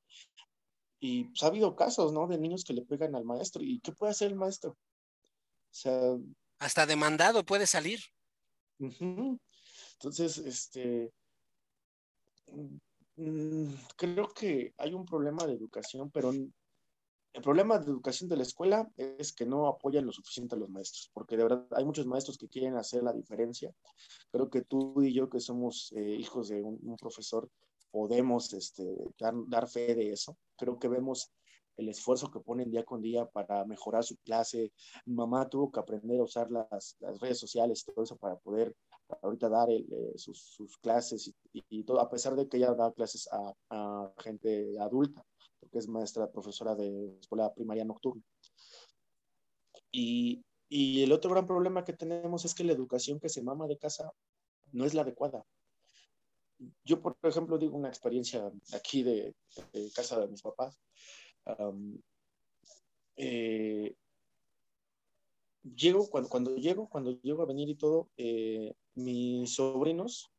Y pues, ha habido casos, ¿no? De niños que le pegan al maestro. ¿Y qué puede hacer el maestro? O sea... Hasta demandado puede salir. Uh -huh. Entonces, este... Creo que hay un problema de educación, pero el problema de educación de la escuela es que no apoyan lo suficiente a los maestros, porque de verdad hay muchos maestros que quieren hacer la diferencia. Creo que tú y yo, que somos eh, hijos de un, un, profesor, podemos este, dar, dar, fe de eso. Creo que vemos el esfuerzo que ponen día con día para mejorar su clase. Mi mamá tuvo que aprender a usar las, las redes sociales todo eso para poder ahorita dar el, eh, sus, sus, clases y, y, y, todo, a pesar de que ella da clases a, a gente adulta que es maestra profesora de escuela primaria nocturna. Y, y, el otro gran problema que tenemos es que la educación que se mama de casa no es la adecuada. Yo, por ejemplo, digo una experiencia aquí de, de casa de mis papás. Um, eh, llego, cuando, cuando, llego, cuando llego a venir y todo, eh, mis sobrinos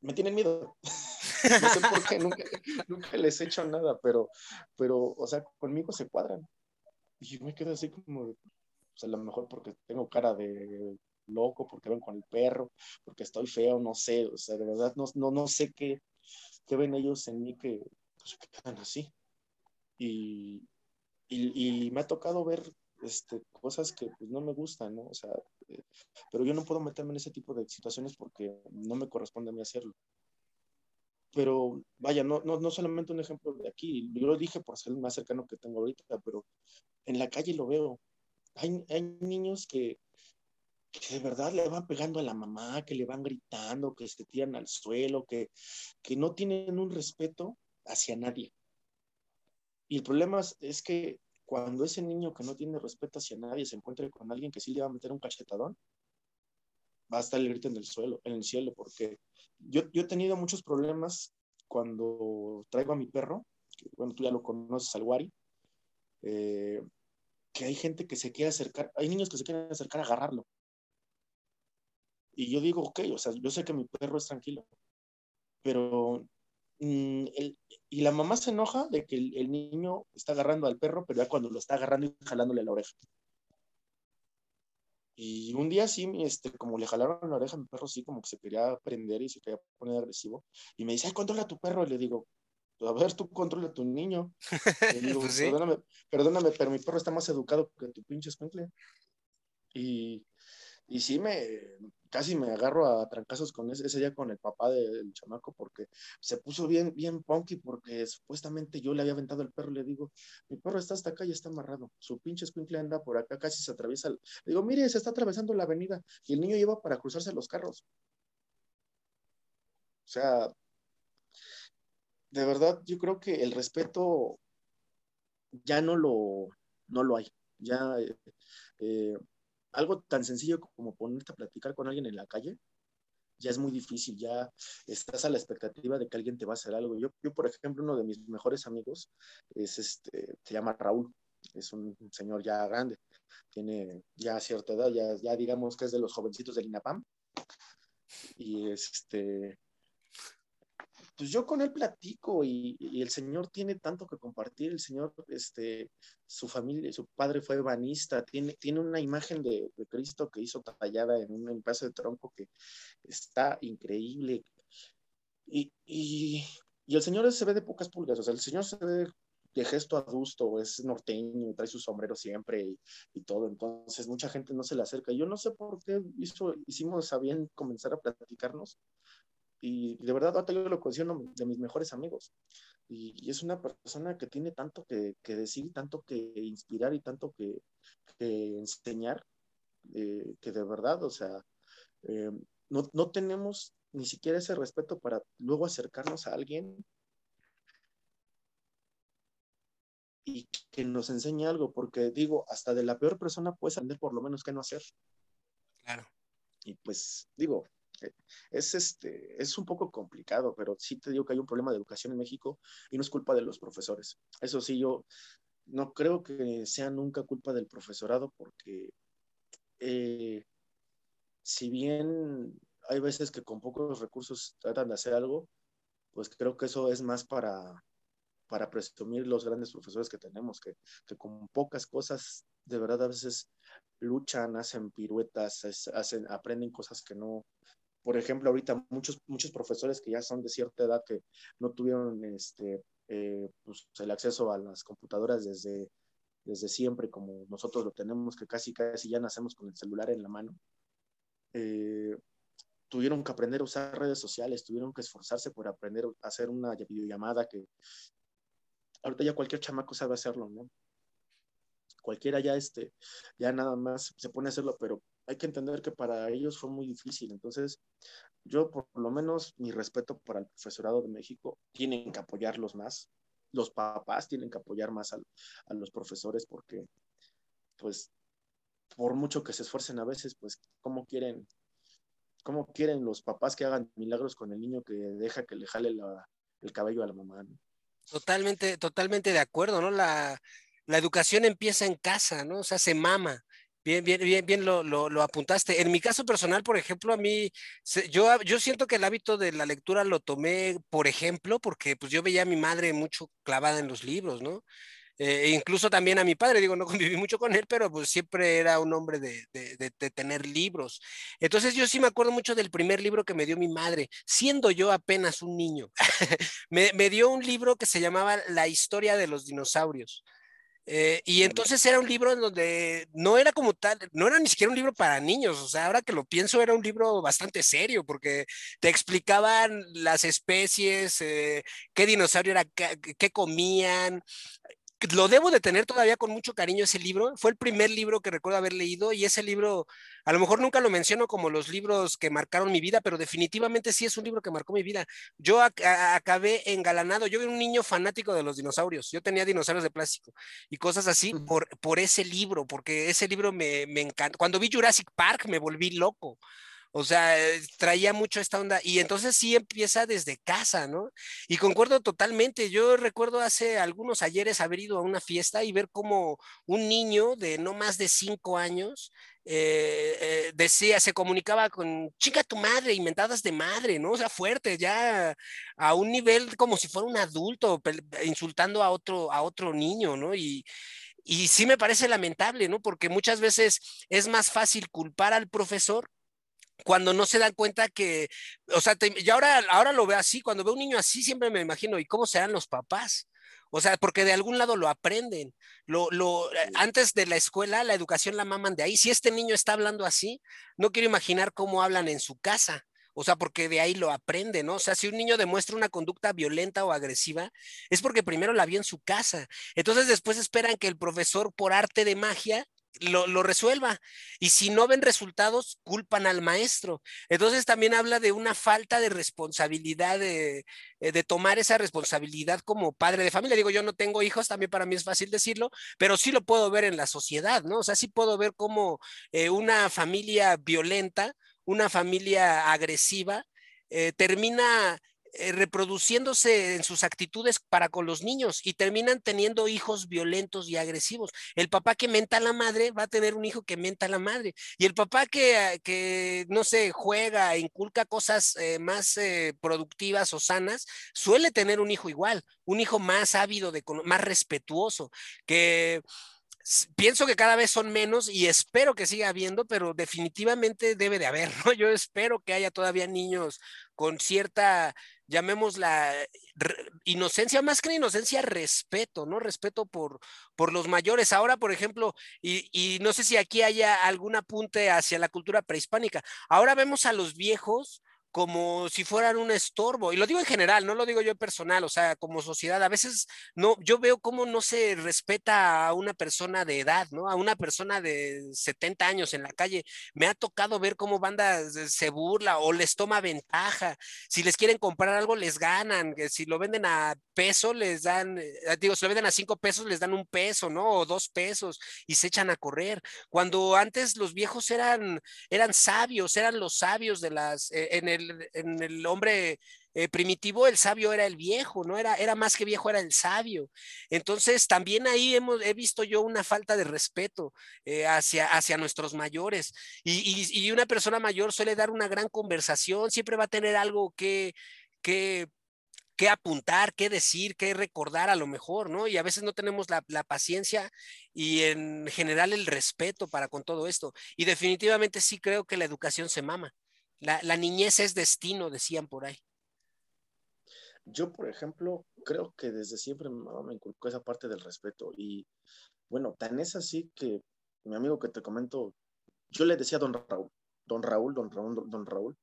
me tienen miedo. no sé por qué, nunca, nunca, les he hecho nada, pero, pero, o sea, conmigo se cuadran. Y me quedo así como, sea, a lo mejor porque tengo cara de loco, porque ven con el perro, porque estoy feo, no sé, o sea, de verdad no, no, no sé qué, qué ven ellos en mí que pues, quedan así. Y, y, me ha tocado ver este, cosas que pues, no me gustan, ¿no? O sea, eh, pero yo no puedo meterme en ese tipo de situaciones porque no me corresponde a mí hacerlo. Pero vaya, no, no, no solamente un ejemplo de aquí, yo lo dije por ser el más cercano que tengo ahorita, pero en la calle lo veo. Hay, hay niños que, que de verdad le van pegando a la mamá, que le van gritando, que se tiran al suelo, que, que no tienen un respeto hacia nadie. Y el problema es, que cuando ese niño que no tiene respeto hacia nadie se encuentre con alguien que sí le va a meter un cachetadón, va a estar el grito en el suelo, en el cielo, porque yo, yo he tenido muchos problemas cuando traigo a mi perro, que, bueno, tú ya lo conoces, al Wari, eh, que hay gente que se quiere acercar, hay niños que se quieren acercar a agarrarlo. Y yo digo, ok, o sea, yo sé que mi perro es tranquilo, pero Mm, y la mamá se enoja de que el, niño está agarrando al perro, pero ya cuando lo está agarrando y jalándole la oreja. Y un día sí, este, como le jalaron la oreja, mi perro sí como que se quería prender y se quería poner agresivo. Y me dice, ay, controla a tu perro. Y le digo, a ver, tú controla a tu niño. Pues perdóname, perdóname, pero mi perro está más educado que tu pinche escuincle. Y, y sí me, casi me agarro a trancazos con ese, ese día con el papá del chamaco porque se puso bien, bien punky porque supuestamente yo le había aventado el perro y le digo, mi perro está hasta acá y está amarrado, su pinche escuincle anda por acá, casi se atraviesa. Le digo, mire, se está atravesando la avenida y el niño lleva para cruzarse los carros. O sea, de verdad, yo creo que el respeto ya no lo, no lo hay. Ya eh, eh algo tan sencillo como ponerte a platicar con alguien en la calle, ya es muy difícil, ya estás a la expectativa de que alguien te va a hacer algo. Yo, yo por ejemplo, uno de mis mejores amigos es este, se llama Raúl, es un señor ya grande, tiene ya cierta edad, ya, ya digamos que es de los jovencitos del INAPAM, y este, pues yo con él platico y, el Señor tiene tanto que compartir. El Señor, este, su familia, su padre fue ebanista, tiene, tiene una imagen de, Cristo que hizo tallada en un pedazo de tronco que está increíble. Y, y, el Señor se ve de pocas pulgas, o sea, el Señor se ve de gesto adusto, es norteño, trae su sombrero siempre y, todo, entonces mucha gente no se le acerca. Yo no sé por qué hizo, hicimos a bien comenzar a platicarnos, y de verdad, ahorita yo lo considero de mis mejores amigos. Y, es una persona que tiene tanto que, decir, tanto que inspirar y tanto que, enseñar, eh, que de verdad, o sea, eh, no, no tenemos ni siquiera ese respeto para luego acercarnos a alguien y que nos enseñe algo, porque digo, hasta de la peor persona puedes aprender por lo menos qué no hacer. Claro. Y pues digo, es, este, es un poco complicado, pero sí te digo que hay un problema de educación en México y no es culpa de los profesores. Eso sí, yo no creo que sea nunca culpa del profesorado porque eh, si bien hay veces que con pocos recursos tratan de hacer algo, pues creo que eso es más para, para presumir los grandes profesores que tenemos, que, que con pocas cosas de verdad a veces luchan, hacen piruetas, hacen, aprenden cosas que no, por ejemplo, ahorita muchos, muchos profesores que ya son de cierta edad que no tuvieron este, eh, pues, el acceso a las computadoras desde, desde siempre, como nosotros lo tenemos, que casi, casi ya nacemos con el celular en la mano, eh, tuvieron que aprender a usar redes sociales, tuvieron que esforzarse por aprender a hacer una videollamada que ahorita ya cualquier chamaco sabe hacerlo, ¿no? Cualquiera ya, este, ya nada más se pone a hacerlo, pero hay que entender que para ellos fue muy difícil. Entonces, yo por lo menos mi respeto para el profesorado de México, tienen que apoyarlos más. Los papás tienen que apoyar más a, los profesores porque, pues, por mucho que se esfuercen a veces, pues, ¿cómo quieren, cómo quieren los papás que hagan milagros con el niño que deja que le jale el cabello a la mamá? Totalmente, totalmente de acuerdo, ¿no? La, la educación empieza en casa, ¿no? O sea, se mama. Bien, bien, bien, bien lo, lo, apuntaste. En mi caso personal, por ejemplo, a mí, yo, yo siento que el hábito de la lectura lo tomé, por ejemplo, porque pues yo veía a mi madre mucho clavada en los libros, ¿no? Eh, incluso también a mi padre, digo, no conviví mucho con él, pero pues siempre era un hombre de, de, de, tener libros. Entonces yo sí me acuerdo mucho del primer libro que me dio mi madre, siendo yo apenas un niño. me, me dio un libro que se llamaba La historia de los dinosaurios. Eh, y entonces era un libro en donde no era como tal, no era ni siquiera un libro para niños, o sea, ahora que lo pienso era un libro bastante serio porque te explicaban las especies, eh, qué dinosaurio era, qué comían, lo debo de tener todavía con mucho cariño ese libro. Fue el primer libro que recuerdo haber leído y ese libro, a lo mejor nunca lo menciono como los libros que marcaron mi vida, pero definitivamente sí es un libro que marcó mi vida. Yo acabé engalanado, yo era un niño fanático de los dinosaurios, yo tenía dinosaurios de plástico y cosas así por, por ese libro, porque ese libro me, me encanta. Cuando vi Jurassic Park me volví loco. O sea, eh, traía mucho esta onda y entonces sí empieza desde casa, ¿no? Y concuerdo totalmente. Yo recuerdo hace algunos ayeres haber ido a una fiesta y ver como un niño de no más de cinco años eh, eh, decía, se comunicaba con chica tu madre, inventadas de madre, ¿no? O sea, fuerte, ya a un nivel como si fuera un adulto insultando a otro, a otro niño, ¿no? Y, y sí me parece lamentable, ¿no? Porque muchas veces es más fácil culpar al profesor cuando no se dan cuenta que, o sea, yo ahora, ahora lo veo así, cuando veo un niño así siempre me imagino, ¿y cómo serán los papás? O sea, porque de algún lado lo aprenden. Lo, lo, eh, antes de la escuela, la educación la maman de ahí. Si este niño está hablando así, no quiero imaginar cómo hablan en su casa. O sea, porque de ahí lo aprende, ¿no? O sea, si un niño demuestra una conducta violenta o agresiva, es porque primero la vio en su casa. Entonces después esperan que el profesor, por arte de magia, lo, resuelva. Y si no ven resultados, culpan al maestro. Entonces también habla de una falta de responsabilidad, de, eh, de, tomar esa responsabilidad como padre de familia. Digo, yo no tengo hijos, también para mí es fácil decirlo, pero sí lo puedo ver en la sociedad, ¿no? O sea, sí puedo ver como eh, una familia violenta, una familia agresiva, eh, termina eh, reproduciéndose en sus actitudes para con los niños y terminan teniendo hijos violentos y agresivos. El papá que menta a la madre va a tener un hijo que menta a la madre y el papá que, ah, que no sé, juega, inculca cosas eh, más eh, productivas o sanas, suele tener un hijo igual, un hijo más ávido, de, más respetuoso, que pienso que cada vez son menos y espero que siga habiendo, pero definitivamente debe de haber, ¿no? Yo espero que haya todavía niños con cierta llamémosla inocencia, más que inocencia, respeto, ¿no? Respeto por, por los mayores. Ahora, por ejemplo, y, y, no sé si aquí haya algún apunte hacia la cultura prehispánica, ahora vemos a los viejos como si fueran un estorbo. Y lo digo en general, no lo digo yo personal, o sea, como sociedad. A veces no, yo veo cómo no se respeta a una persona de edad, ¿no? A una persona de 70 años en la calle. Me ha tocado ver cómo banda se burla o les toma ventaja. Si les quieren comprar algo, les ganan. Si lo venden a peso, les dan, eh, digo, si lo venden a cinco pesos, les dan un peso, ¿no? O dos pesos y se echan a correr. Cuando antes los viejos eran, eran sabios, eran los sabios de las, eh, en el en el hombre eh, primitivo, el sabio era el viejo, ¿no? Era, era más que viejo, era el sabio. Entonces, también ahí hemos, he visto yo una falta de respeto eh, hacia, hacia nuestros mayores. Y, y, una persona mayor suele dar una gran conversación, siempre va a tener algo que, que apuntar, qué decir, qué recordar a lo mejor, ¿no? Y a veces no tenemos la, la, paciencia y en general el respeto para con todo esto. Y definitivamente sí creo que la educación se mama. La, niñez es destino, decían por ahí. Yo, por ejemplo, creo que desde siempre me inculcó esa parte del respeto. Y bueno, tan es así que mi amigo que te comento, yo le decía a don Raúl, don Raúl, don Raúl, don Raúl.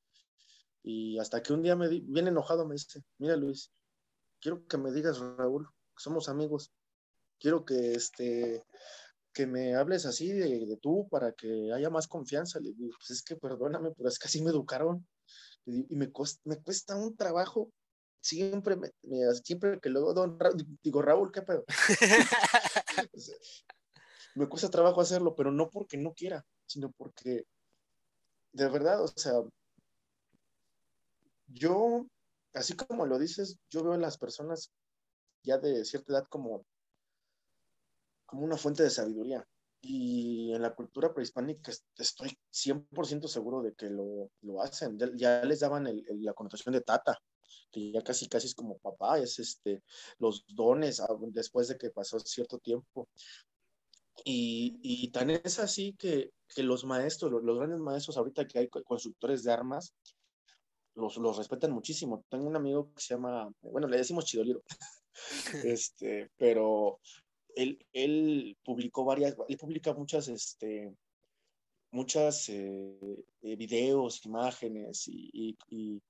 Y hasta que un día me di, bien enojado me dice, mira Luis, quiero que me digas Raúl, somos amigos. Quiero que este, que me hables así de, tú para que haya más confianza. Le digo, pues es que perdóname, pero es que así me educaron. Y me, me cuesta un trabajo. Siempre, me, siempre que luego don digo, Raúl, ¿qué pedo? me cuesta trabajo hacerlo, pero no porque no quiera, sino porque de verdad, o sea, yo, así como lo dices, yo veo a las personas ya de cierta edad como como una fuente de sabiduría. Y en la cultura prehispánica estoy 100% seguro de que lo, lo hacen. Ya les daban el, la connotación de tata, que ya casi casi es como papá, es este, los dones ah, después de que pasó cierto tiempo. Y, y tan es así que, que los maestros, los, los, grandes maestros ahorita que hay constructores de armas, los, los respetan muchísimo. Tengo un amigo que se llama, bueno, le decimos Chidoliro, este, pero él, él publicó varias, él publica muchas, este, muchas eh, eh, videos, imágenes y, y,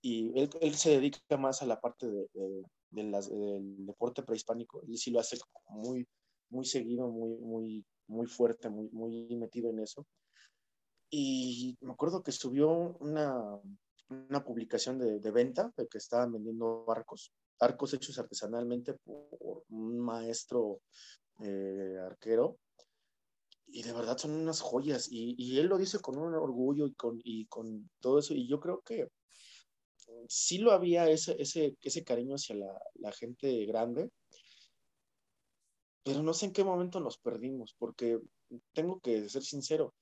y él, él, se dedica más a la parte de, de, de las, del deporte prehispánico. Él sí lo hace muy, muy seguido, muy, muy, muy fuerte, muy, muy metido en eso. Y me acuerdo que subió una, una publicación de, de, venta de que estaban vendiendo arcos, arcos hechos artesanalmente por un maestro eh, arquero. Y de verdad son unas joyas. Y, él lo dice con un orgullo y con, y con todo eso. Y yo creo que sí lo había ese, ese, ese cariño hacia la gente grande. Pero no sé en qué momento nos perdimos, porque tengo que ser sincero,